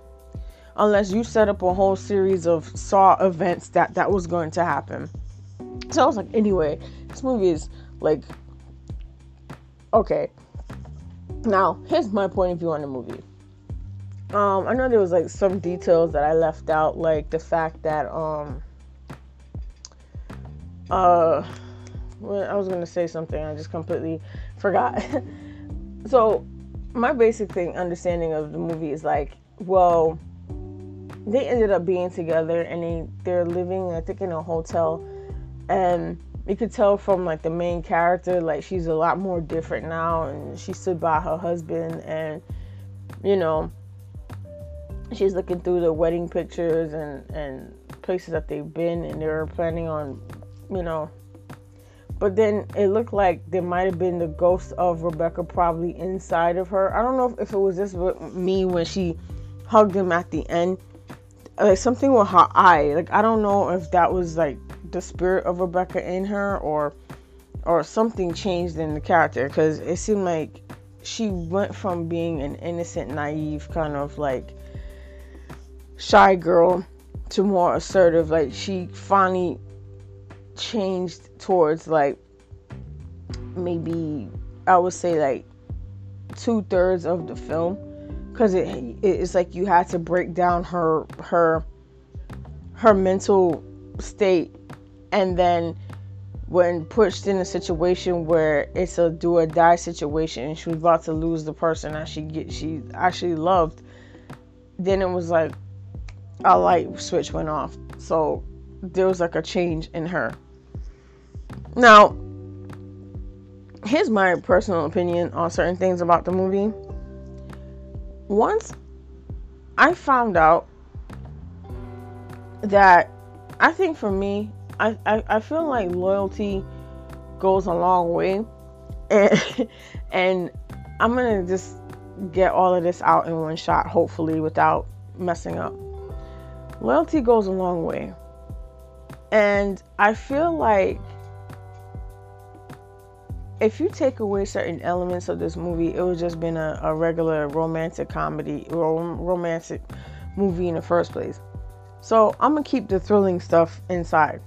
Unless you set up a whole series of saw events that that was going to happen. So I was like, anyway, this movie is like, okay. Now, here's my point of view on the movie. Um, I know there was like some details that I left out, like the fact that um, uh, well, I was gonna say something, I just completely forgot. so, my basic thing, understanding of the movie is like, well, they ended up being together, and they they're living, I think, in a hotel, and you could tell from like the main character, like she's a lot more different now, and she stood by her husband, and you know she's looking through the wedding pictures and and places that they've been and they were planning on you know. But then it looked like there might have been the ghost of rebecca probably inside of her. I don't know if it was just me when she hugged him at the end. Like something with her eye. Like i don't know if that was like the spirit of rebecca in her or or something changed in the character because it seemed like she went from being an innocent naive kind of like shy girl to more assertive. Like she finally changed towards like maybe I would say like two thirds of the film because it it's like you had to break down her her her mental state and then when pushed in a situation where it's a do or die situation and she was about to lose the person that she get she actually loved then it was like a light switch went off. So there was like a change in her. Now, here's my personal opinion on certain things about the movie. Once I found out that I think for me, I, I, I feel like loyalty goes a long way. And, and I'm going to just get all of this out in one shot, hopefully, without messing up loyalty goes a long way. And I feel like if you take away certain elements of this movie, it would just been a, a regular romantic comedy or romantic movie in the first place. So I'm gonna keep the thrilling stuff inside.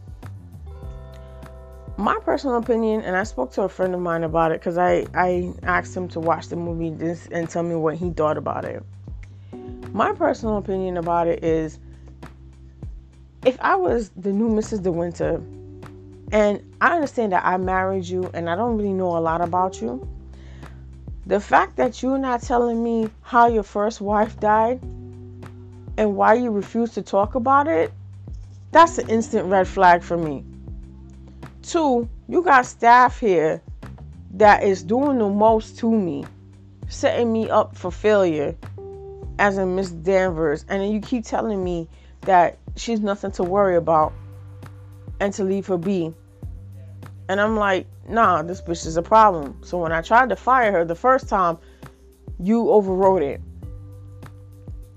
My personal opinion, and I spoke to a friend of mine about it because I, I asked him to watch the movie and tell me what he thought about it. My personal opinion about it is if I was the new Mrs. De Winter, and I understand that I married you and I don't really know a lot about you, the fact that you're not telling me how your first wife died and why you refuse to talk about it, that's an instant red flag for me. Two, you got staff here that is doing the most to me, setting me up for failure as a Miss Danvers, and then you keep telling me that she's nothing to worry about and to leave her be. And I'm like, nah, this bitch is a problem. So when I tried to fire her the first time, you overrode it.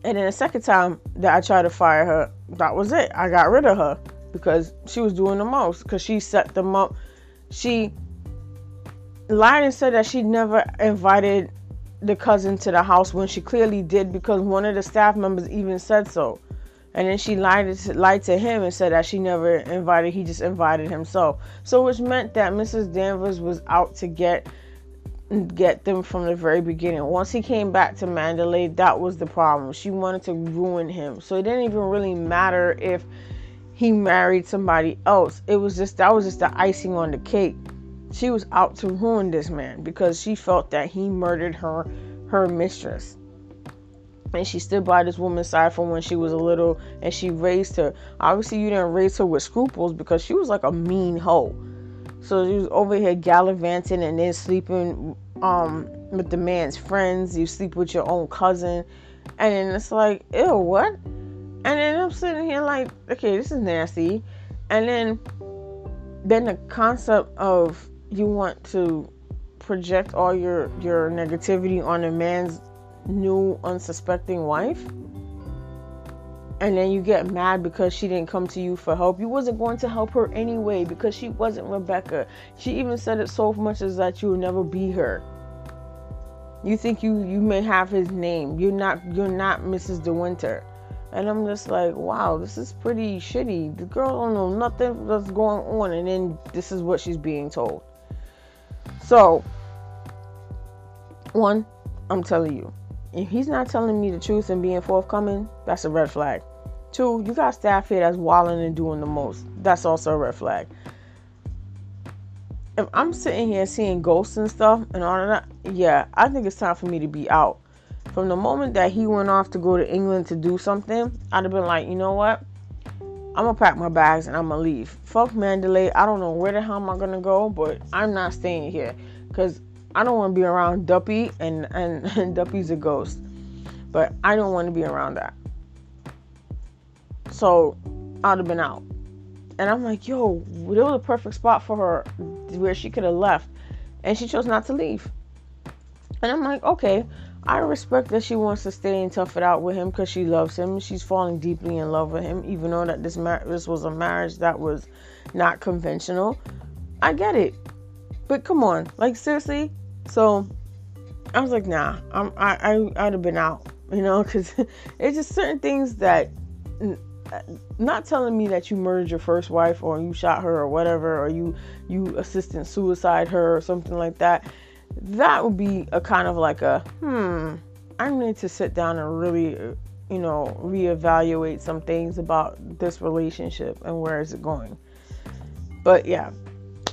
And then the second time that I tried to fire her, that was it. I got rid of her because she was doing the most. Because she set them up. She lied and said that she never invited the cousin to the house when she clearly did because one of the staff members even said so. And then she lied to, lied to him and said that she never invited, he just invited himself. So which meant that Mrs. Danvers was out to get get them from the very beginning. Once he came back to Manderley, that was the problem. She wanted to ruin him. So it didn't even really matter if he married somebody else. It was just that was just the icing on the cake. She was out to ruin this man because she felt that he murdered her her mistress and she stood by this woman's side from when she was a little and she raised her. Obviously, you didn't raise her with scruples because she was like a mean hoe. So she was over here gallivanting and then sleeping um, with the man's friends. You sleep with your own cousin. And then it's like, ew, what? And then I'm sitting here like, okay, this is nasty. And then then the concept of you want to project all your your negativity on a man's new unsuspecting wife and then you get mad because she didn't come to you for help. You wasn't going to help her anyway because she wasn't Rebecca. She even said it so much as that you will never be her. You think you you may have his name. You're not you're not Mrs. De Winter. And I'm just like, wow, this is pretty shitty. The girl don't know nothing that's going on and then this is what she's being told. So one, I'm telling you, if he's not telling me the truth and being forthcoming, that's a red flag. Two, you got staff here that's wilding and doing the most. That's also a red flag. If I'm sitting here seeing ghosts and stuff and all of that, yeah, I think it's time for me to be out. From the moment that he went off to go to England to do something, I'd have been like, you know what? I'm gonna pack my bags and I'm gonna leave. Fuck Manderley. I don't know where the hell am I gonna go, but I'm not staying here because I don't want to be around Duppy, and, and, and Duppy's a ghost. But I don't want to be around that. So I'd have been out. And I'm like, yo, it was a perfect spot for her where she could have left. And she chose not to leave. And I'm like, okay, I respect that she wants to stay and tough it out with him because she loves him. She's falling deeply in love with him, even though that this mar- this was a marriage that was not conventional. I get it, but come on, like seriously, so I was like, nah, I'm, I, I, I'd have been out, you know, because it's just certain things that, uh, not telling me that you murdered your first wife or you shot her or whatever, or you, you assistant suicide her or something like that. That would be a kind of like a, hmm, I need to sit down and really, you know, reevaluate some things about this relationship and where is it going. But yeah,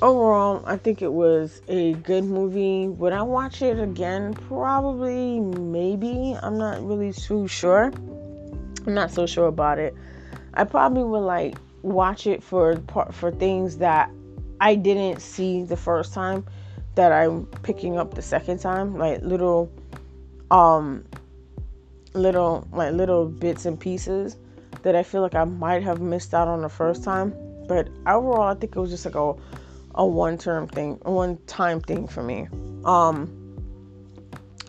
overall, I think it was a good movie. Would I watch it again? Probably, maybe. I'm not really too sure. I'm not so sure about it. I probably would like watch it for for things that I didn't see the first time that I'm picking up the second time, like little um little like little bits and pieces that I feel like I might have missed out on the first time. But overall, I think it was just like a a one term thing, a one time thing for me. Um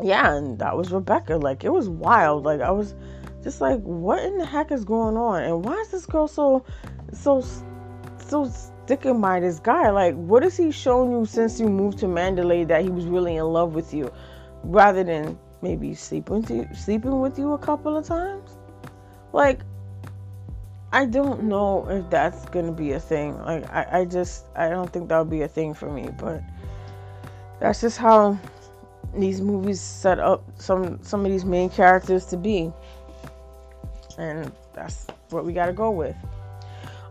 yeah, and that was Rebecca. Like it was wild. Like I was just like, what in the heck is going on? And why is this girl so so so sticking by this guy? Like, what has he shown you since you moved to Manderley that he was really in love with you, rather than maybe sleeping to, sleeping with you a couple of times? Like, I don't know if that's gonna be a thing. Like I, I just I don't think that'll be a thing for me, but that's just how these movies set up some some of these main characters to be. And that's what we gotta go with.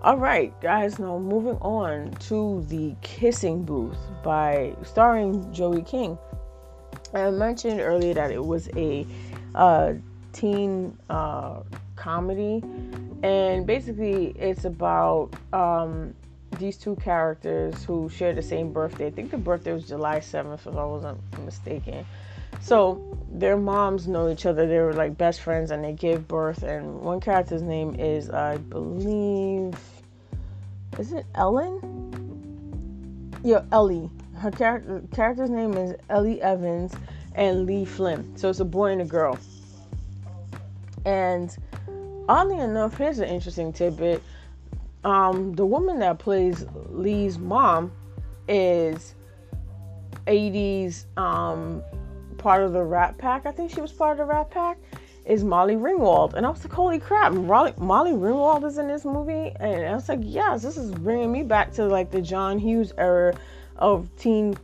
Alright, guys, now moving on to the kissing booth by starring Joey King. I mentioned earlier that it was a uh, teen uh, comedy, and basically it's about um, these two characters who share the same birthday. I think the birthday was July 7th, if I wasn't mistaken. So their moms know each other. They were like best friends, and they give birth. And one character's name is, I believe, is it Ellen? Yeah, Ellie. Her character character's name is Ellie Evans and Lee Flynn. So it's a boy and a girl. And oddly enough, here's an interesting tidbit. Um, the woman that plays Lee's mom is 80s um, part of the Rat Pack. I think she was part of the Rat Pack. Is Molly Ringwald. And I was like, holy crap, Molly, Molly Ringwald is in this movie? And I was like, yes, this is bringing me back to like the John Hughes era of teen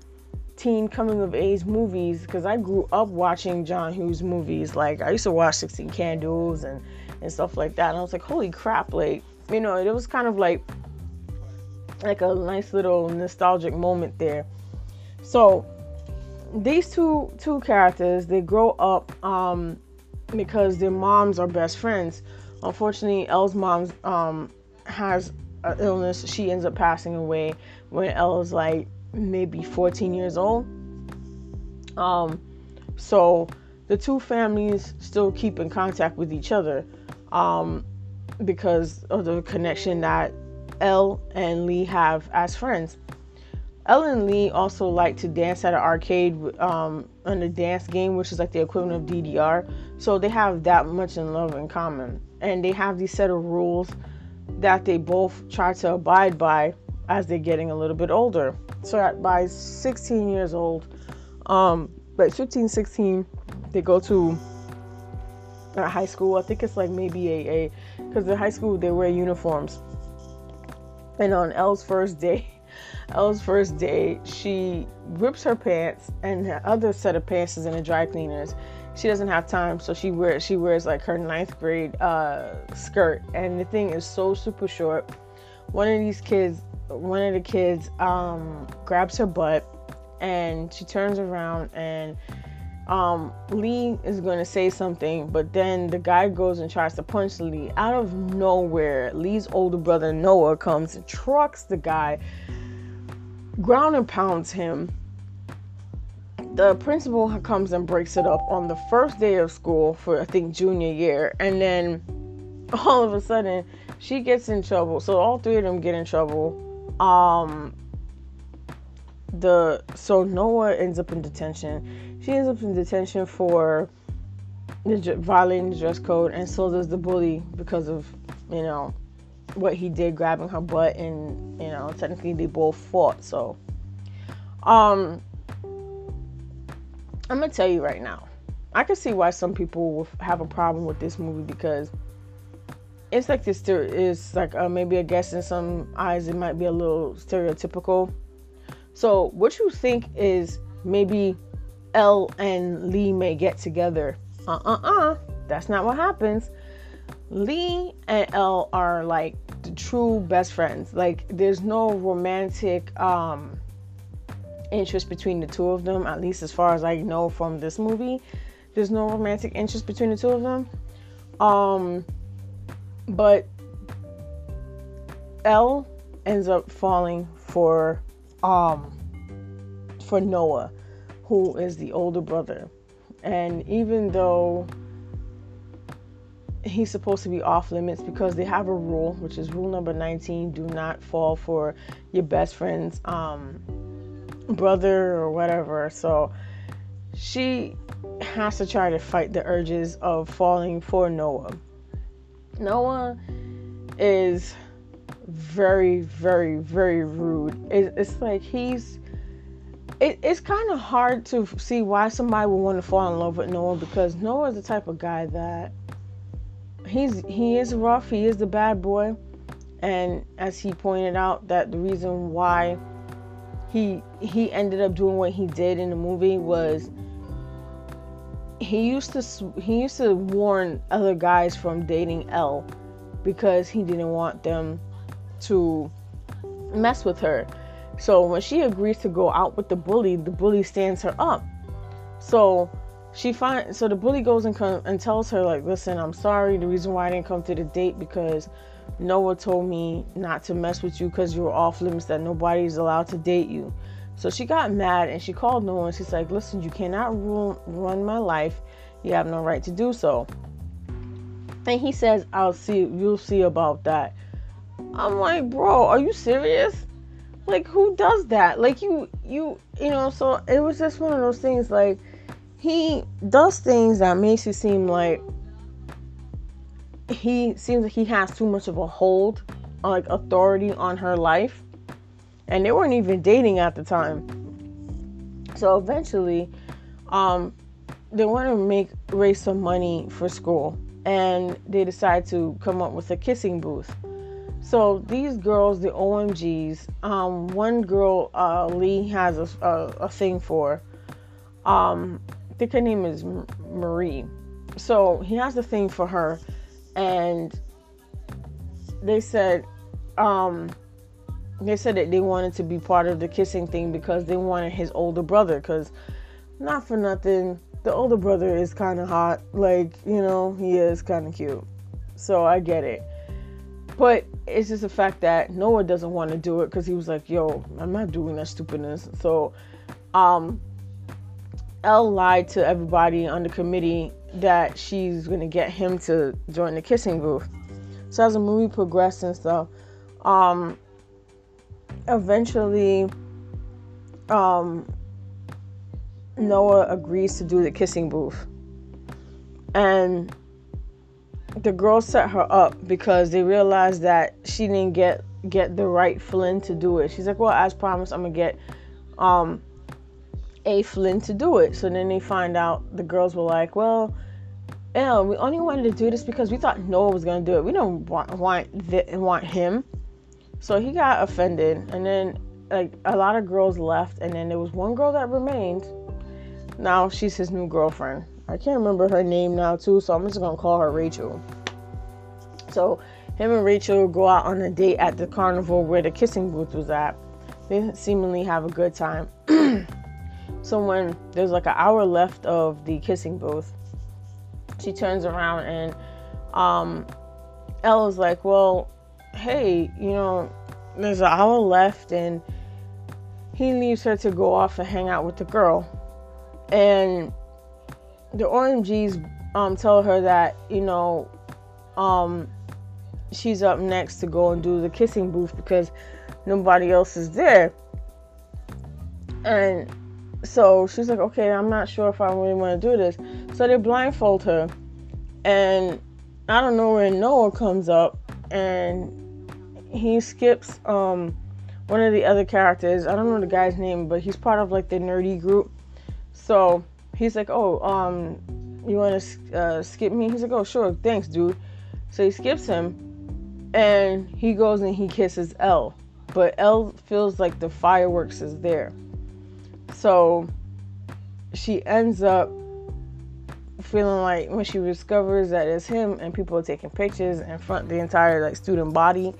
teen coming of age movies because I grew up watching John Hughes movies. Like I used to watch 16 Candles and, and stuff like that. And I was like, holy crap, like, you know, it was kind of like like a nice little nostalgic moment there. So these two two characters they grow up um, because their moms are best friends. Unfortunately, Elle's mom um, has an illness. She ends up passing away when Elle's like maybe 14 years old. Um, so the two families still keep in contact with each other um, because of the connection that Elle and Lee have as friends. Elle and Lee also like to dance at an arcade um, on the dance game, which is like the equivalent of DDR. So they have that much in love in common. And they have these set of rules that they both try to abide by as they're getting a little bit older. So at, by 16 years old, um, by 15, 16, they go to a high school. I think it's like maybe a, because in high school they wear uniforms. And on Elle's first day, Elle's first day, she rips her pants, and the other set of pants is in the dry cleaners. She doesn't have time, so she wears she wears like her ninth grade uh, skirt, and the thing is so super short. One of these kids, one of the kids, um, grabs her butt, and she turns around and um, Lee is going to say something, but then the guy goes and tries to punch Lee. Out of nowhere, Lee's older brother Noah comes and trucks the guy, ground and pounds him. The principal comes and breaks it up on the first day of school for I think junior year, and then all of a sudden she gets in trouble. So all three of them get in trouble. Um, the so Noah ends up in detention. She ends up in detention for violating the dress code, and so does the bully because of you know what he did, grabbing her butt, and you know technically they both fought. So, um, I'm gonna tell you right now, I can see why some people will have a problem with this movie because it's like this. Is like uh, maybe I guess in some eyes it might be a little stereotypical so, what you think is maybe Elle and Lee may get together? Uh uh uh. That's not what happens. Lee and Elle are like the true best friends. Like, there's no romantic um, interest between the two of them, at least as far as I know from this movie. There's no romantic interest between the two of them. Um, but Elle ends up falling for um, for Noah, who is the older brother. And even though he's supposed to be off limits because they have a rule, which is rule number 19 do not fall for your best friend's um, brother or whatever. So she has to try to fight the urges of falling for Noah. Noah is very, very, very rude. It, it's like he's. It, it's kind of hard to see why somebody would want to fall in love with Noah because Noah is the type of guy that he's he is rough. He is the bad boy, and as he pointed out, that the reason why he he ended up doing what he did in the movie was he used to he used to warn other guys from dating Elle because he didn't want them to mess with her. So when she agrees to go out with the bully, the bully stands her up. So she finds so the bully goes and come and tells her like, "Listen, I'm sorry. The reason why I didn't come to the date because Noah told me not to mess with you because you were off limits. That nobody's allowed to date you." So she got mad and she called Noah and she's like, "Listen, you cannot run run my life. You have no right to do so." And he says, "I'll see. You'll see about that." I'm like, bro, are you serious? Like, who does that? Like, you, you, you know. So it was just one of those things. Like, he does things that makes you seem like he seems like he has too much of a hold, like authority on her life, and they weren't even dating at the time. So eventually, um, they want to make raise some money for school, and they decide to come up with a kissing booth. So these girls, the OMGs, um, one girl uh, Lee has a, a, a thing for. Um, think her name is Marie. So he has a thing for her, and they said, um, they said that they wanted to be part of the kissing thing because they wanted his older brother. Because not for nothing, the older brother is kind of hot. Like you know, he is kind of cute. So I get it. But it's just the fact that Noah doesn't want to do it because he was like, yo, I'm not doing that stupidness. So, um, Elle lied to everybody on the committee that she's to get him to join the kissing booth. So as the movie progressed and stuff, um, eventually, um, Noah agrees to do the kissing booth. And the girls set her up because they realized that she didn't get get the right Flynn to do it. She's like, "Well, as promised, I'm gonna get um a Flynn to do it." So then they find out the girls were like, "Well, yeah, we only wanted to do this because we thought Noah was gonna do it. We don't want want want him." So he got offended, and then like a lot of girls left, and then there was one girl that remained. Now she's his new girlfriend. I can't remember her name now too, so I'm just gonna call her Rachel. So him and Rachel go out on a date at the carnival where the kissing booth was at. They seemingly have a good time. so when there's like an hour left of the kissing booth, she turns around and um Ella's like, Well, hey, you know, there's an hour left and he leaves her to go off and hang out with the girl. And the OMGs um, tell her that you know um, she's up next to go and do the kissing booth because nobody else is there. And so she's like, okay, I'm not sure if I really want to do this. So they blindfold her, and I don't know where Noah comes up, and he skips um, one of the other characters. I don't know the guy's name, but he's part of like the nerdy group. So he's like, oh, um, you want to uh, skip me? He's like, oh, sure, thanks, dude. So he skips him, and he goes and he kisses Elle, but Elle feels like the fireworks is there. So she ends up feeling like when she discovers that it's him and people are taking pictures in front the entire like student body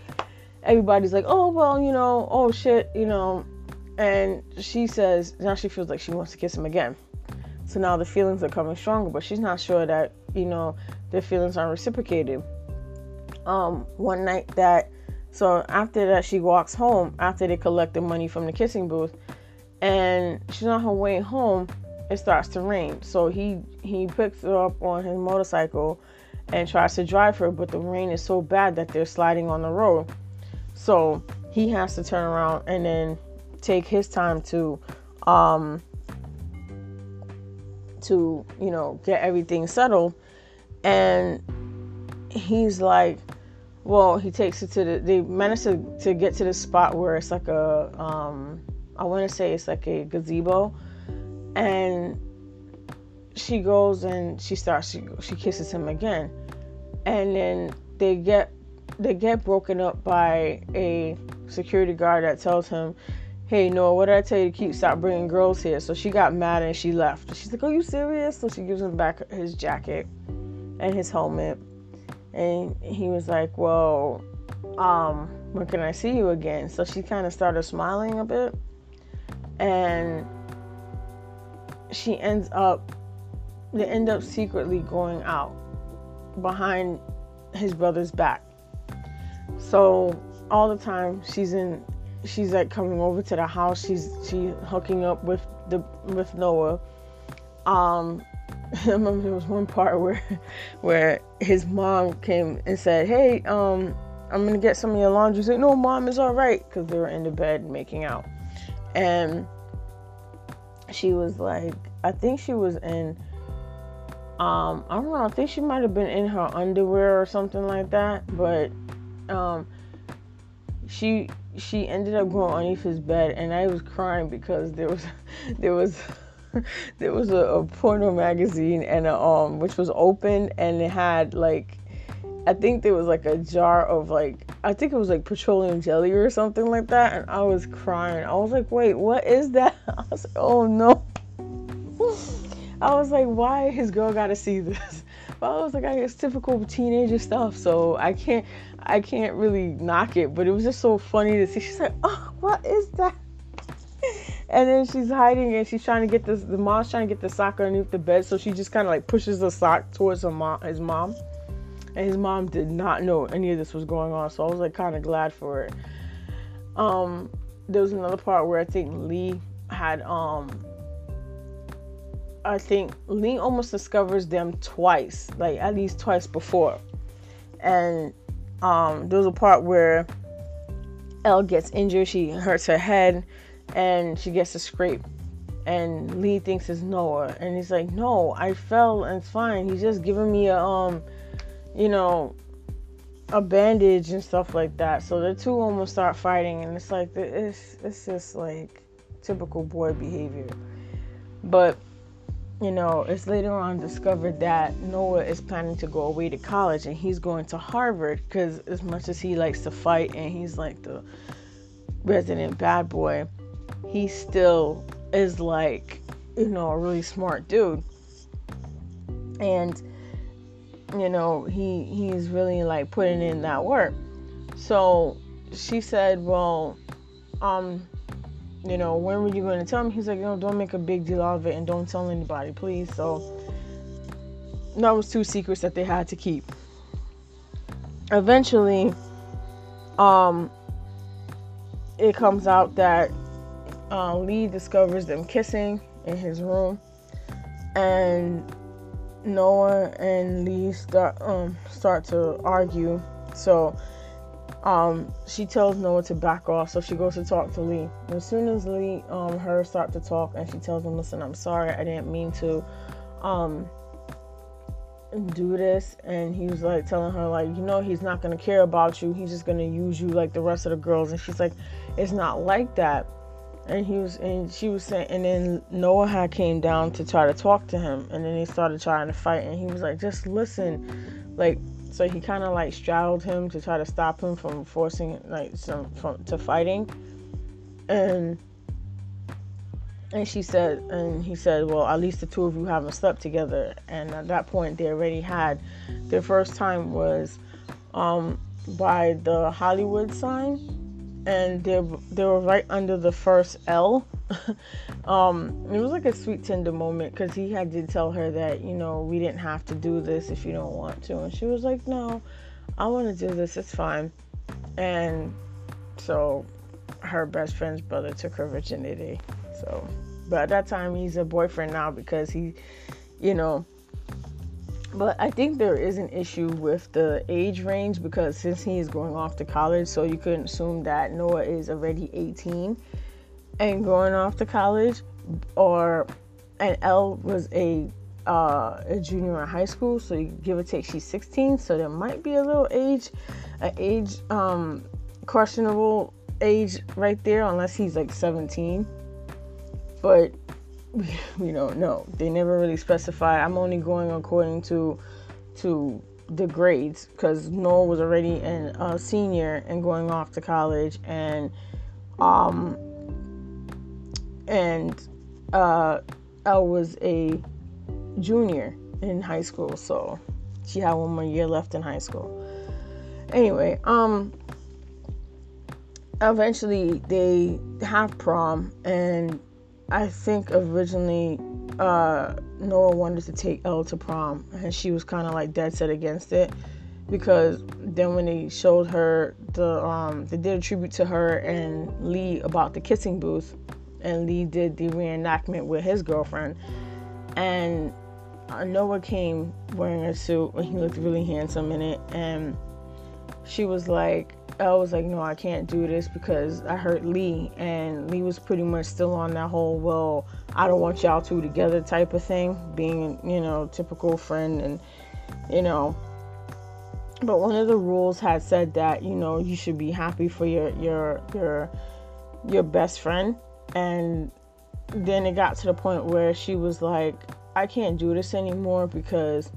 everybody's like oh well you know oh shit you know and she says now she feels like she wants to kiss him again so now the feelings are coming stronger, but she's not sure that, you know, their feelings are reciprocated. Um, one night that, so after that, she walks home after they collect the money from the kissing booth, and she's on her way home. It starts to rain, so he he picks her up on his motorcycle and tries to drive her, but the rain is so bad that they're sliding on the road. So he has to turn around and then take his time to um, to, you know, get everything settled. And he's like, well, he takes it to the, they managed to, to get to the spot where it's like a, um, I want to say it's like a gazebo. And she goes and she starts, she, she kisses him again. And then they get, they get broken up by a security guard that tells him hey Noah, what did I tell you to keep stop bringing girls here? So she got mad and she left. She's like, are you serious? So she gives him back his jacket and his helmet, and he was like, well, um, when can I see you again? So she kind of started smiling a bit, and she ends up, they end up secretly going out behind his brother's back. So all the time she's in she's like coming over to the house. She's she hooking up with the with Noah. Um, I remember there was one part where where his mom came and said, "Hey, um, I'm gonna get some of your laundry." Like, "No, mom, it's all right," because they were in the bed making out, and she was like, I think she was in. Um, I don't know. I think she might have been in her underwear or something like that, but um, she she ended up going underneath his bed and I was crying because there was there was there was a, a porno magazine and a, um which was open and it had like I think there was like a jar of like I think it was like petroleum jelly or something like that, and I was crying. I was like, "Wait, what is that?" I was like, "Oh no!" I was like, "Why his girl got to see this?" But I was like, "I guess typical teenager stuff." So I can't, I can't really knock it. But it was just so funny to see. She's like, "Oh, what is that?" And then she's hiding and she's trying to get this. The mom's trying to get the sock underneath the bed, so she just kind of like pushes the sock towards her mom, his mom and his mom did not know any of this was going on so i was like kind of glad for it. Um there was another part where i think lee had um i think lee almost discovers them twice like at least twice before. And um there was a part where Elle gets injured she hurts her head and she gets a scrape. And lee thinks it's noah and he's like no i fell and it's fine. He's just giving me a um you know, a bandage and stuff like that. So the two almost start fighting, and it's like it's it's just like typical boy behavior. But you know, it's later on discovered that Noah is planning to go away to college, and he's going to Harvard because as much as he likes to fight and he's like the resident bad boy, he still is like you know a really smart dude, and you know he he's really like putting in that work. So she said well um you know when were you going to tell him he's like no don't make a big deal out of it and don't tell anybody please. So that was two secrets that they had to keep. Eventually um it comes out that uh, lee discovers them kissing in his room. And Noah and Lee start um start to argue. So um she tells Noah to back off, so she goes to talk to Lee. As soon as Lee um her start to talk and she tells him, Listen, I'm sorry, I didn't mean to um do this and he was like telling her like you know he's not gonna care about you he's just gonna use you like the rest of the girls and she's like it's not like that and he was and she was saying and then noah had came down to try to talk to him and then they started trying to fight and he was like just listen. Like so he kind of like straddled him to try to stop him from forcing like some from to fighting. And and she said and he said well at least the two of you haven't slept together. And at that point they already had their first time was um by the hollywood sign and they they were right under the first L. um, it was like a sweet tender moment because he had to tell her that you know we didn't have to do this if you don't want to, and she was like, "No, I want to do this. It's fine." And so her best friend's brother took her virginity. So, but at that time he's a boyfriend now because he, you know, but I think there is an issue with the age range because since he is going off to college, so you couldn't assume that Noah is already 18 and going off to college, or and Elle was a uh, a junior in high school, so give or take she's 16, so there might be a little age, an age um, questionable age right there, unless he's like 17. But we don't know. They never really specify. I'm only going according to to the grades because Noah was already a senior and going off to college, and um and uh, Elle was a junior in high school, so she had one more year left in high school. Anyway, um eventually they have prom and I think originally uh, Noah wanted to take Elle to prom, and she was kind of like dead set against it because then when they showed her the um, they did a tribute to her and Lee about the kissing booth, and Lee did the reenactment with his girlfriend, and uh, Noah came wearing a suit and he looked really handsome in it, and she was like, I was like, no, I can't do this because I hurt Lee, and Lee was pretty much still on that whole, well, I don't want y'all two together type of thing, being, you know, typical friend, and, you know. But one of the rules had said that, you know, you should be happy for your your your your best friend, and then it got to the point where she was like, I can't do this anymore because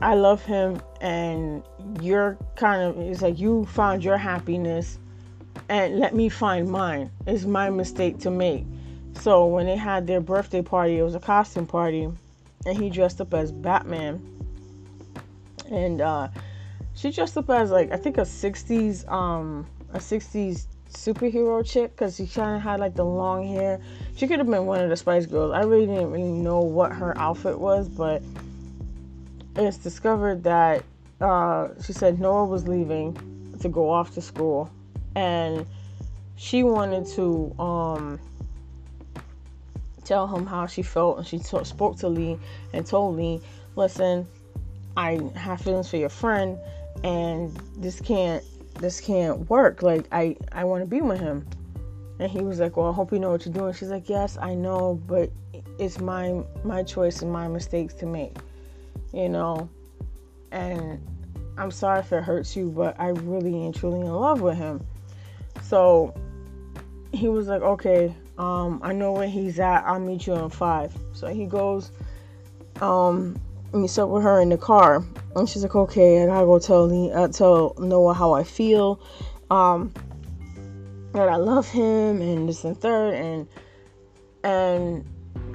I love him and you're kind of, it's like you found your happiness and let me find mine. It's my mistake to make. So when they had their birthday party, it was a costume party, and he dressed up as Batman. And uh, she dressed up as like I think a '60s um a '60s superhero chick because she kind of had like the long hair. She could have been one of the Spice Girls. I really didn't really know what her outfit was, but it's discovered that uh, she said Noah was leaving to go off to school, and she wanted to um, tell him how she felt, and she t- spoke to Lee and told Lee, "Listen, I have feelings for your friend, and this can't this can't work. Like I I want to be with him." And he was like, "Well, I hope you know what you're doing." She's like, "Yes, I know, but it's my my choice and my mistakes to make." You know, and I'm sorry if it hurts you, but I really and truly in love with him. So he was like, "Okay, um, I know where he's at. I'll meet you in five. So he goes, um, meets up with her in the car, and she's like, "Okay, I gotta go tell Lee, uh, tell Noah how I feel, um, that I love him, and this and third, and and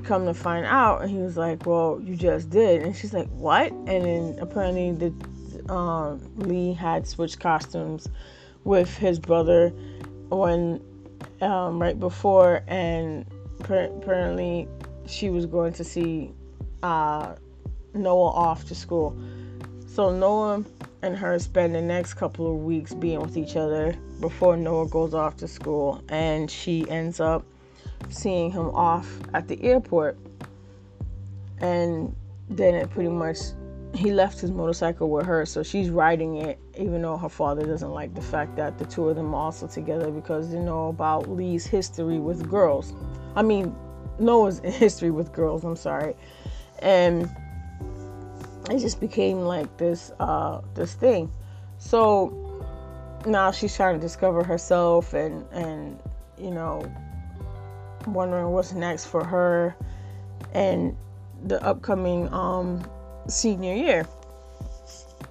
come to find out, and he was like, "Well, you just did," and she's like, "What?" And then apparently the um, Lee had switched costumes with his brother when um, right before, and apparently she was going to see uh, Noah off to school. So Noah and her spend the next couple of weeks being with each other before Noah goes off to school, and she ends up seeing him off at the airport. And then it pretty much he left his motorcycle with her, so she's riding it, even though her father doesn't like the fact that the two of them are also together because they know about Lee's history with girls. I mean, Noah's history with girls. I'm sorry, and it just became like this uh, this thing. So now she's trying to discover herself and and you know wondering what's next for her and the upcoming um senior year.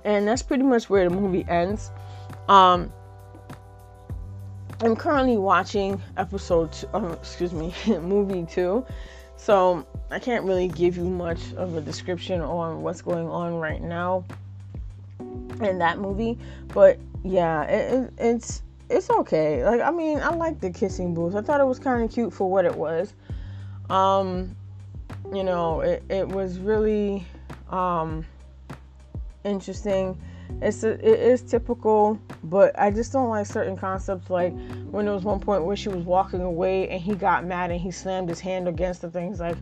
And that's pretty much where the movie ends. Um, I'm currently watching episode, two, um, excuse me, movie two. So I can't really give you much of a description on what's going on right now in that movie. But yeah, it, it, it's it's okay. Like I mean, I like the kissing booth. I thought it was kind of cute for what it was. Um, you know, it, it was really um, interesting. It's a, it is typical, but I just don't like certain concepts. Like when there was one point where she was walking away and he got mad and he slammed his hand against the things like,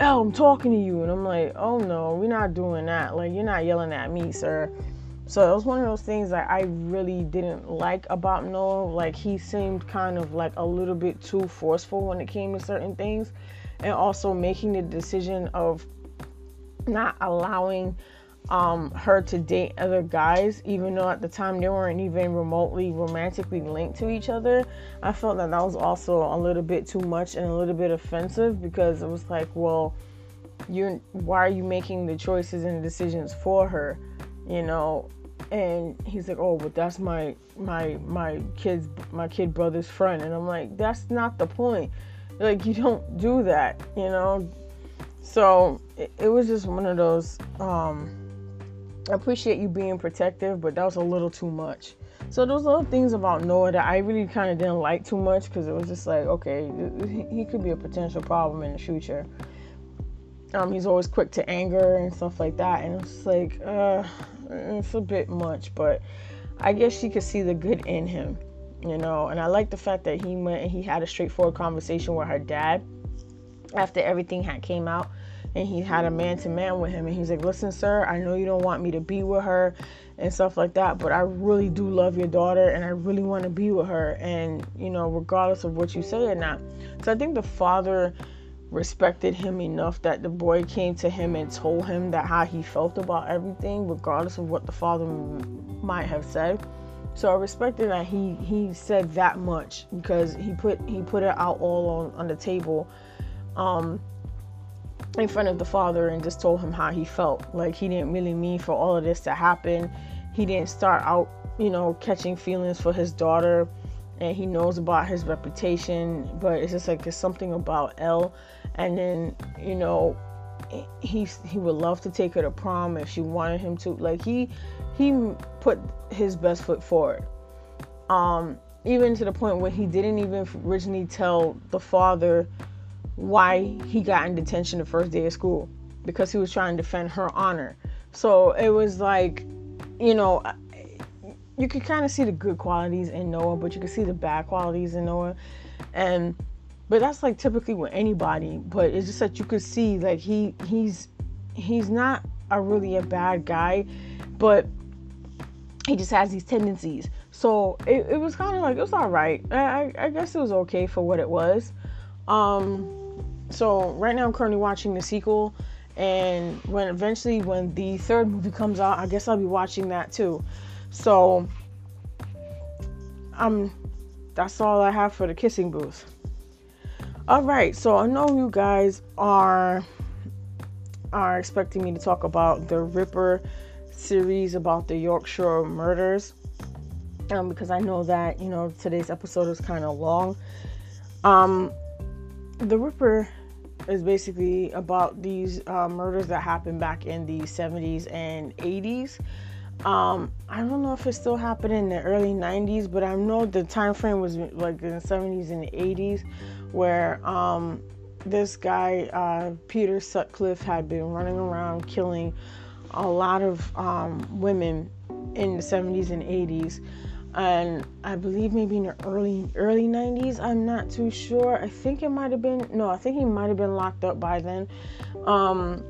"Oh, I'm talking to you," and I'm like, "Oh no, we're not doing that. Like you're not yelling at me, sir." So it was one of those things that I really didn't like about Noah. Like he seemed kind of like a little bit too forceful when it came to certain things, and also making the decision of not allowing um, her to date other guys, even though at the time they weren't even remotely romantically linked to each other. I felt that that was also a little bit too much and a little bit offensive because it was like, well, you why are you making the choices and decisions for her, you know? And he's like, oh, but that's my my my kid's my kid brother's friend, and I'm like, that's not the point. Like you don't do that, you know so it, it was just one of those. Um, I appreciate you being protective, but that was a little too much. So those little things about Noah that I really kind of didn't like too much because it was just like, okay, he could be a potential problem in the future. Um, he's always quick to anger and stuff like that, and it's like, uh, it's a bit much. But I guess she could see the good in him, you know. And I like the fact that he went and he had a straightforward conversation with her dad after everything had came out and he had a man to man with him and he's like listen sir i know you don't want me to be with her and stuff like that but i really do love your daughter and i really want to be with her and you know regardless of what you say or not. So i think the father respected him enough that the boy came to him and told him that how he felt about everything regardless of what the father might have said. So I respected that he he said that much because he put he put it out all on, on the table um in front of the father and just told him how he felt. Like he didn't really mean for all of this to happen. He didn't start out, you know, catching feelings for his daughter and he knows about his reputation, but it's just like it's something about Elle and then, you know, he he would love to take her to prom if she wanted him to. Like he he put his best foot forward. Um, even to the point where he didn't even originally tell the father why he got in detention the first day of school because he was trying to defend her honor. So it was like, you know, you could kind of see the good qualities in Noah, but you could see the bad qualities in Noah. And but that's like typically with anybody, but it's just that you could see like he he's he's not a really a bad guy, but he just has these tendencies. So it, it was kind of like it was all right. I, I guess it was okay for what it was. Um, so right now I'm currently watching the sequel, and when eventually when the third movie comes out, I guess I'll be watching that too. So um, that's all I have for the kissing booth. All right, so I know you guys are are expecting me to talk about the Ripper series about the Yorkshire murders. Um, because I know that you know today's episode is kind of long. Um, the Ripper is basically about these uh, murders that happened back in the 70s and 80s. Um, I don't know if it still happened in the early 90s, but I know the time frame was like in the 70s and the 80s, where um, this guy uh, Peter Sutcliffe had been running around killing a lot of um, women in the 70s and 80s and I believe maybe in the early early 90s. I'm not too sure. I think it might have been no, I think he might have been locked up by then. Um,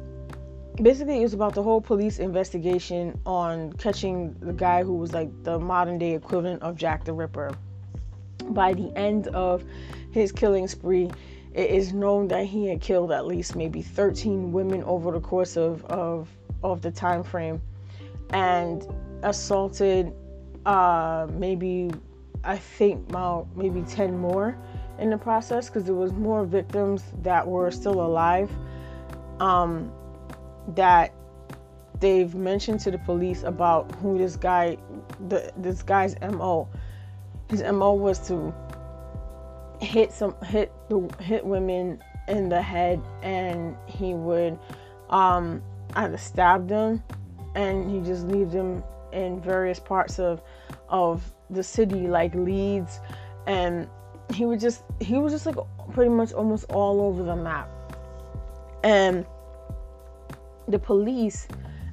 basically, it was about the whole police investigation on catching the guy who was like the modern day equivalent of Jack the Ripper. By the end of his killing spree, it is known that he had killed at least maybe 13 women over the course of of of the time frame and assaulted uh, maybe I think about maybe 10 more in the process because there was more victims that were still alive um, that they've mentioned to the police about who this guy the this guy's mo his mo was to hit some hit the hit women in the head and he would um either stab them and he just leave them in various parts of of the city like Leeds and he would just he was just like pretty much almost all over the map. And the police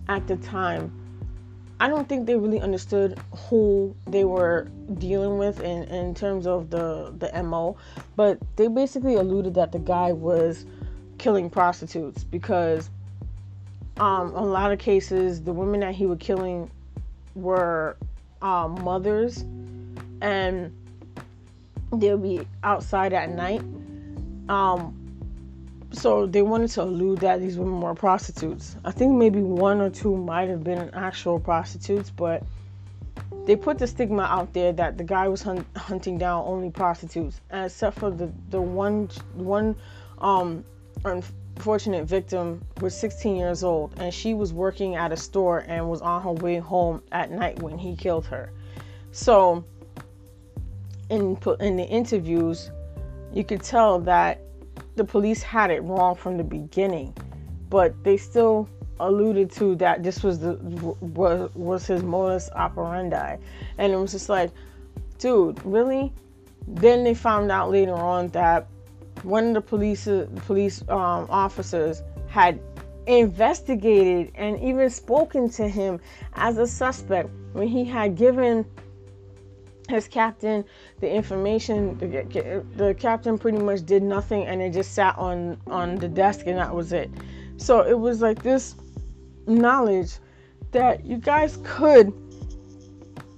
at the time I don't think they really understood who they were dealing with in, in terms of the, the MO, but they basically alluded that the guy was killing prostitutes because um, a lot of cases the women that he was killing were um, mothers and they'll be outside at night. Um, so they wanted to allude that these women were prostitutes. I think maybe one or two might have been actual prostitutes, but they put the stigma out there that the guy was hunt- hunting down only prostitutes, except for the the one one um, unfortunate victim was 16 years old and she was working at a store and was on her way home at night when he killed her. So in in the interviews, you could tell that the police had it wrong from the beginning, but they still alluded to that this was the was was his modus operandi, and it was just like, dude, really? Then they found out later on that one of the police police um, officers had investigated and even spoken to him as a suspect when he had given his captain the information. The, the captain pretty much did nothing and it just sat on on the desk and that was it. So it was like this knowledge that you guys could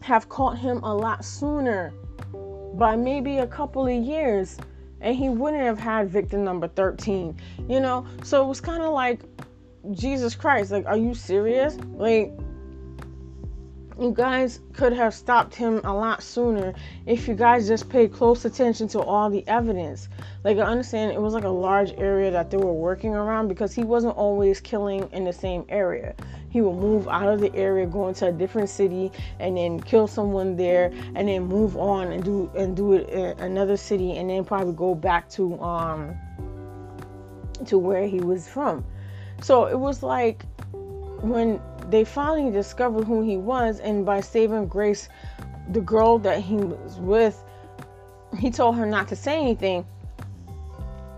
have caught him a lot sooner by maybe a couple of years and he wouldn't have had victim number 13 you know so it was kind of like jesus christ like are you serious like you guys could have stopped him a lot sooner if you guys just paid close attention to all the evidence. Like I understand it was like a large area that they were working around because he wasn't always killing in the same area. He would move out of the area, go into a different city, and then kill someone there, and then move on and do and do it in another city, and then probably go back to um to where he was from. So it was like when they finally discovered who he was, and by saving Grace, the girl that he was with, he told her not to say anything.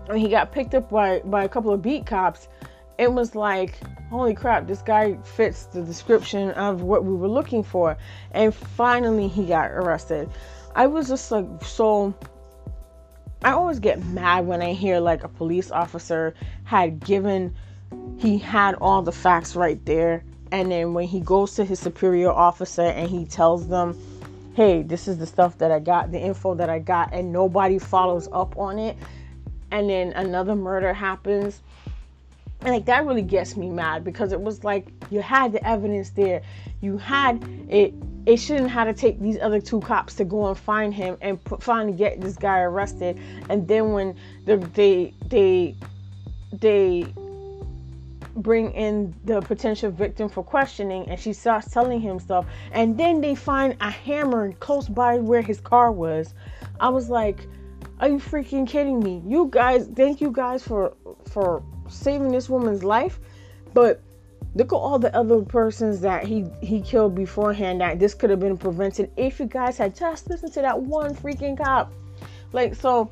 And he got picked up by, by a couple of beat cops. It was like, holy crap, this guy fits the description of what we were looking for. And finally, he got arrested. I was just like so I always get mad when I hear like a police officer had given he had all the facts right there and then when he goes to his superior officer and he tells them hey this is the stuff that i got the info that i got and nobody follows up on it and then another murder happens and like that really gets me mad because it was like you had the evidence there. You had it it shouldn't have to take these other two cops to go and find him and finally get this guy arrested. And then when the, they they they bring in the potential victim for questioning and she starts telling him stuff and then they find a hammer close by where his car was i was like are you freaking kidding me? You guys thank you guys for for saving this woman's life but look at all the other persons that he he killed beforehand that this could have been prevented if you guys had just listened to that one freaking cop. Like so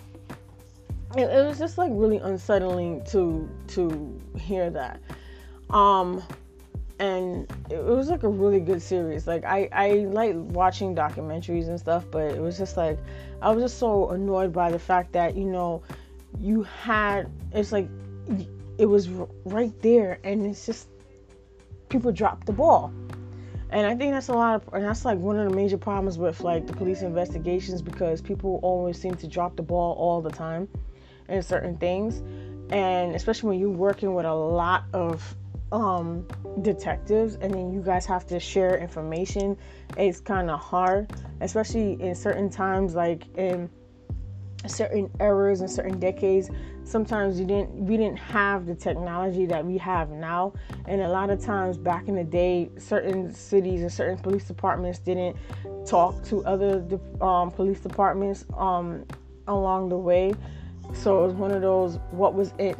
it, it was just like really unsettling to to hear that. Um and it was like a really good series. Like i i like watching documentaries and stuff but it was just like i was just so annoyed by the fact that you know you had it's like it was right there and it's just people dropped the ball. And i think that's a lot of and that's like one of the major problems with like the police investigations because people always seem to drop the ball all the time in certain things. And especially when you're working with a lot of um detectives and then you guys have to share information it's kind of hard especially in certain times like in certain eras and certain decades sometimes you didn't we didn't have the technology that we have now. And a lot of times back in the day certain cities and certain police departments didn't talk to other um, police departments um, along the way. So it was one of those what was it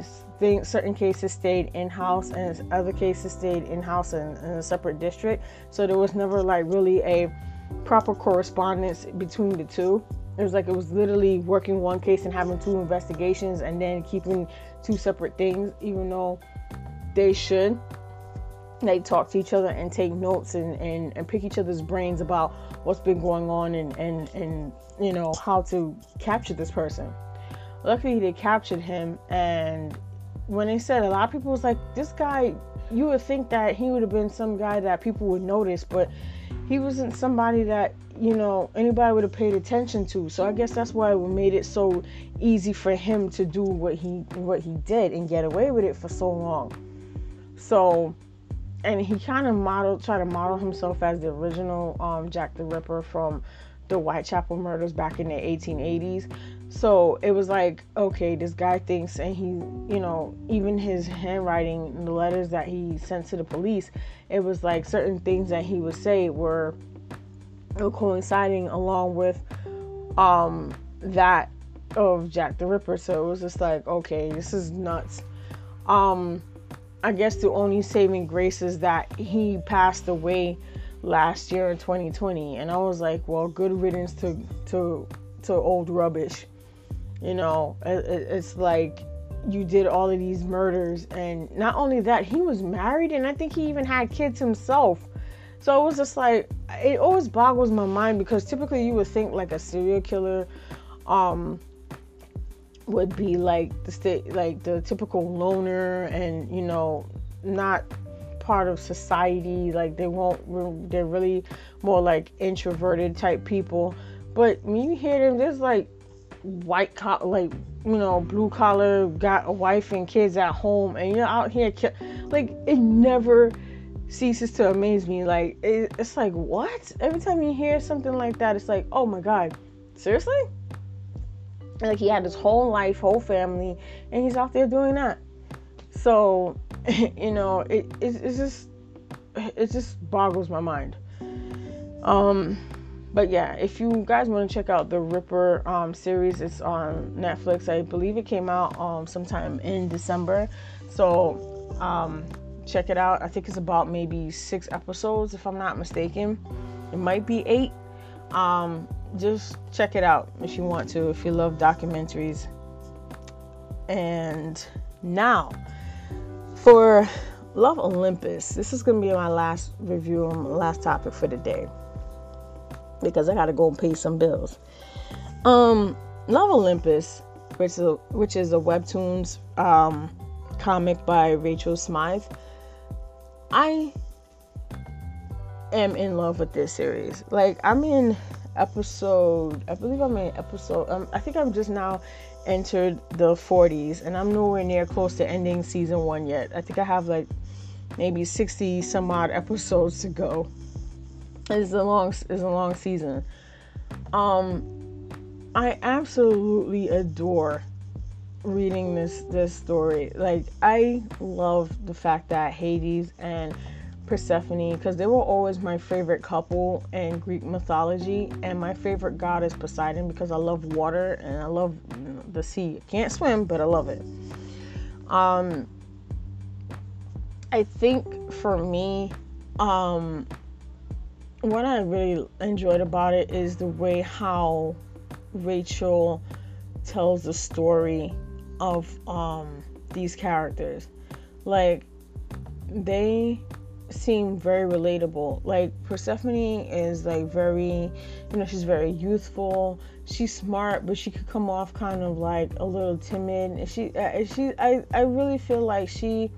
certain cases stayed in-house and other cases stayed in-house in, in a separate district. So there was never like really a proper correspondence between the two it was like it was literally working one case and having two investigations and then keeping two separate things, even though they should. They talk to each other and take notes and, and, and pick each other's brains about what's been going on and, and, and you know how to capture this person. Luckily they captured him and when they said a lot of people was like, This guy you would think that he would have been some guy that people would notice, but he wasn't somebody that you know anybody would have paid attention to. So i guess that's why it made it so easy for him to do what he what he did and get away with it for so long. So and he kind of modeled try to model himself as the original um, jack the ripper from the whitechapel murders back in the 1880s so it was like okay this guy thinks and he you know even his handwriting the letters that he sent to the police it was like certain things that he would say were coinciding along with um that of Jack the Ripper. So it was just like, okay, this is nuts. Um I guess the only saving grace is that he passed away last year in 2020 and I was like, well, good riddance to to to old rubbish. You know, it, it's like you did all of these murders and not only that he was married and i think he even had kids himself. So it was just like it always boggles my mind because typically you would think like a serial killer um would be like the state like the typical loner and you know not part of society. Like they won't they're really more like introverted type people. But when you hear them there's like white collar, like you know, blue collar, got a wife and kids at home, and you're out here, like it never ceases to amaze me. Like it, it's like what? Every time you hear something like that, it's like, oh my god, seriously? Like he had his whole life, whole family, and he's out there doing that. So, you know, it, it it's just it just boggles my mind. Um, but yeah, if you guys want to check out the Ripper um, series, it's on Netflix. I believe it came out um, sometime in December. So um, check it out. I think it's about maybe six episodes, if I'm not mistaken. It might be eight. Um, just check it out if you want to, if you love documentaries. And now, for Lore Olympus, this is going to be my last review my last topic for the day because I got to go and pay some bills. Um, Lore Olympus, which is a, which is a webtoons um, comic by Rachel Smythe. I am in love with this series. Like I'm in episode, I believe I'm in episode. Um, I think I'm just now entered the 40s, and I'm nowhere near close to ending season one yet. I think I have like maybe 60 some odd episodes to go. It's a long, it's a long season. Um, I absolutely adore reading this this story. Like I love the fact that Hades and Persephone because they were always my favorite couple in Greek mythology, and my favorite god is Poseidon because I love water and I love the sea. I can't swim, but I love it. Um, I think for me, um, what I really enjoyed about it is the way how Rachel tells the story of um, these characters. Like they seem very relatable. Like Persephone is like very, you know, she's very youthful. She's smart, but she could come off kind of like a little timid. And she, uh, she, I, I really feel like she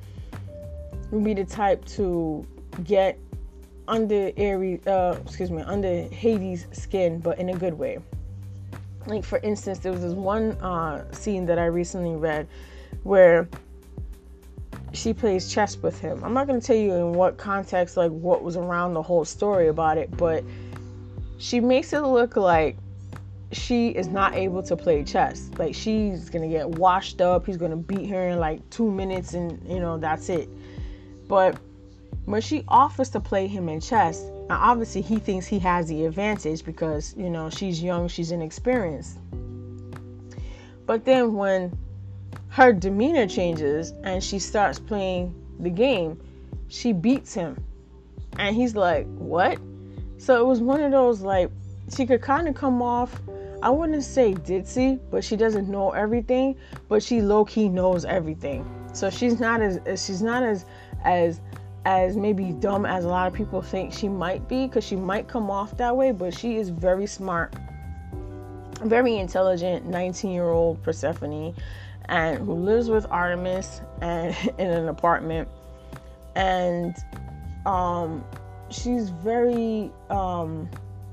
would be the type to get under Ares, uh, excuse me, under Hades' skin, but in a good way. Like for instance, there was this one uh, scene that I recently read where she plays chess with him. I'm not going to tell you in what context, like what was around the whole story about it, but she makes it look like she is not able to play chess. Like she's going to get washed up. He's going to beat her in like two minutes and, you know, that's it. But when she offers to play him in chess, now obviously he thinks he has the advantage because, you know, she's young, she's inexperienced. But then when her demeanor changes and she starts playing the game, she beats him. And he's like, What? So it was one of those like she could kind of come off, I wouldn't say ditzy, but she doesn't know everything, but she low key knows everything. So she's not as she's not as as as maybe dumb as a lot of people think she might be because she might come off that way, but she is very smart, very intelligent 19 year old Persephone and who lives with Artemis and in an apartment. And um, she's very um,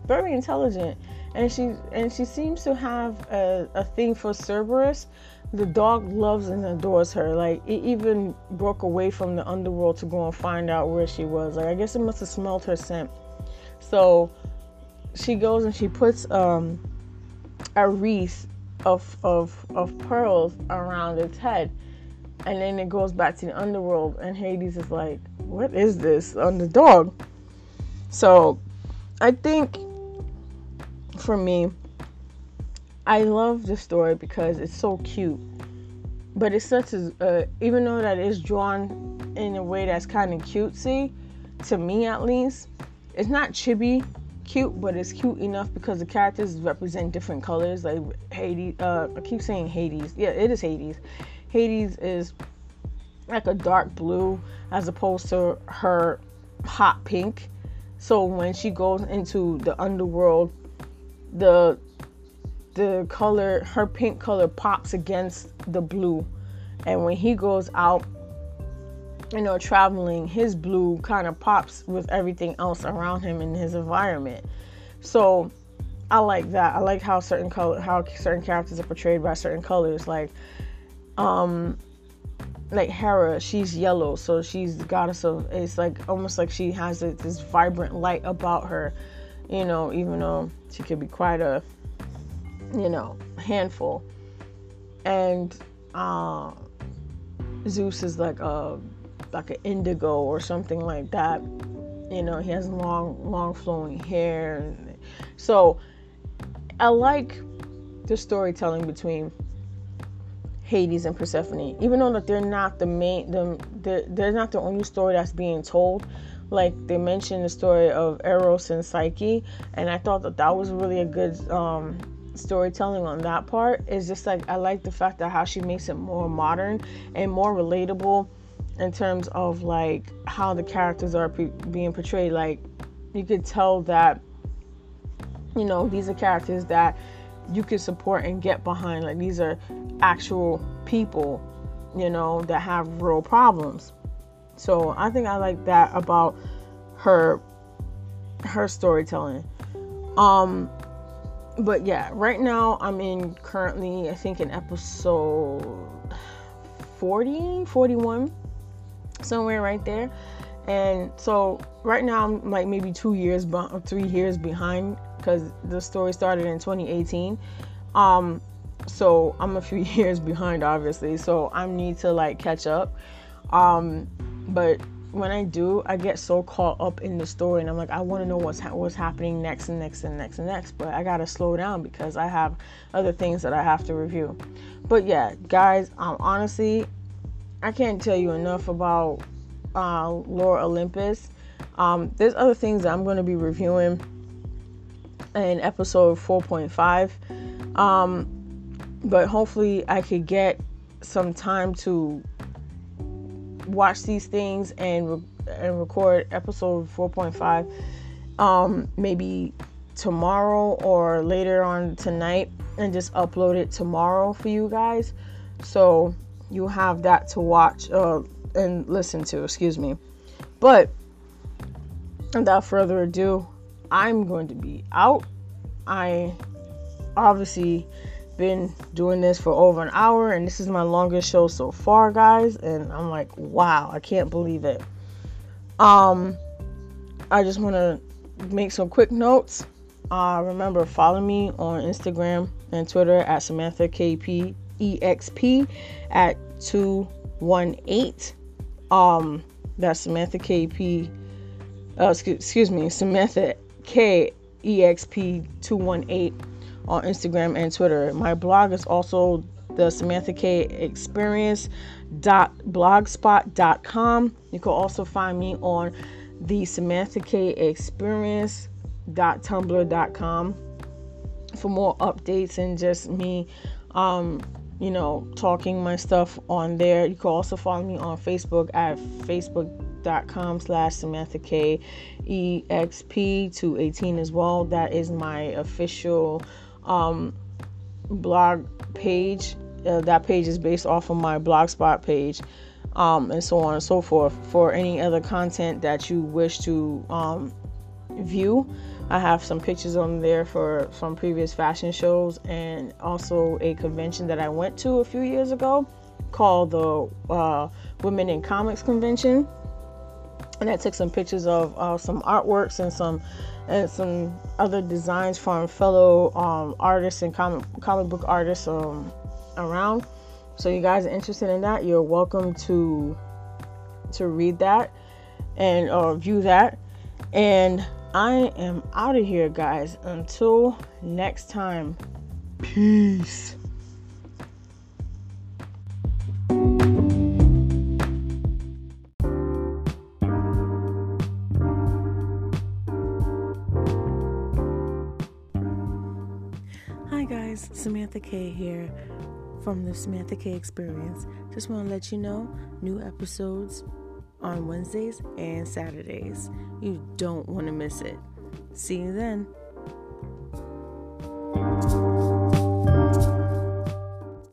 very intelligent and she and she seems to have a, a thing for Cerberus. The dog loves and adores her. Like it even broke away from the underworld to go and find out where she was. Like I guess it must have smelled her scent. So she goes and she puts um, a wreath of, of, of pearls around its head. And then it goes back to the underworld, and Hades is like, What is this on the dog? So I think for me, I love the story because it's so cute. But it's such a, uh, even though that is drawn in a way that's kind of cutesy, to me at least, it's not chibi cute, but it's cute enough because the characters represent different colors. Like Hades, uh, I keep saying Hades. Yeah, it is Hades. Hades is like a dark blue as opposed to her hot pink. So when she goes into the underworld, the the color, her pink color pops against the blue. And when he goes out, you know, traveling, his blue kind of pops with everything else around him in his environment. So I like that. I like how certain color, how certain characters are portrayed by certain colors. Like, um, like Hera, she's yellow, so she's the goddess of. It's like almost like she has this vibrant light about her, you know. Even though she could be quite a, you know, handful. And uh, Zeus is like a like an indigo or something like that. You know, he has long, long flowing hair. So I like the storytelling between Hades and Persephone, even though that they're not the main, the, the they're not the only story that's being told. Like they mentioned the story of Eros and Psyche, and I thought that that was really a good um, storytelling on that part. is just like I like the fact that how she makes it more modern and more relatable in terms of like how the characters are being portrayed. Like you could tell that you know these are characters that you can support and get behind. Like these are actual people, you know, that have real problems. So I think I like that about her her storytelling. Um but yeah, right now I'm in currently I think in episode 40, 41 somewhere right there. And so right now I'm like maybe 2 years or 3 years behind because the story started in 2018. Um, so I'm a few years behind, obviously. So I need to like catch up. Um, but when I do, I get so caught up in the story, and I'm like, I want to know what's ha- what's happening next and next and next and next. But I gotta slow down because I have other things that I have to review. But yeah, guys, um, honestly, I can't tell you enough about uh, Lore Olympus. Um, there's other things that I'm to be reviewing in episode 4.5. Um, but hopefully, I could get some time to watch these things and re- and record episode 4.5 um maybe tomorrow or later on tonight and just upload it tomorrow for you guys so you have that to watch uh, and listen to excuse me but without further ado I'm going to be out. I obviously been doing this for over an hour and this is my longest show so far guys and I'm like wow I can't believe it. Um I just want to make some quick notes. Uh remember follow me on Instagram and Twitter at Samantha KP EXP at 218 um that's Samantha KP uh, excuse, excuse me Samantha KEXP218 on Instagram and Twitter. My blog is also the Samantha K Experience dot blogspot.com. You can also find me on the Samantha K Experience dot tumblr.com for more updates and just me um you know talking my stuff on there you can also follow me on facebook at facebook facebook.com slash Samantha K EXP 218 as well. That is my official um, blog page. Uh, that page is based off of my blogspot page. Um, and so on and so forth. For any other content that you wish to um, view, I have some pictures on there for some previous fashion shows and also a convention that I went to a few years ago called the uh, Women in Comics Convention and I took some pictures of uh, some artworks and some and some other designs from fellow um, artists and comic comic book artists um, around. So you guys are interested in that, you're welcome to to read that and or uh, view that. And I am out of here, guys. Until next time, peace. Samantha K here from the Samantha K Experience. Just want to let you know new episodes on Wednesdays and Saturdays. You don't want to miss it. See you then.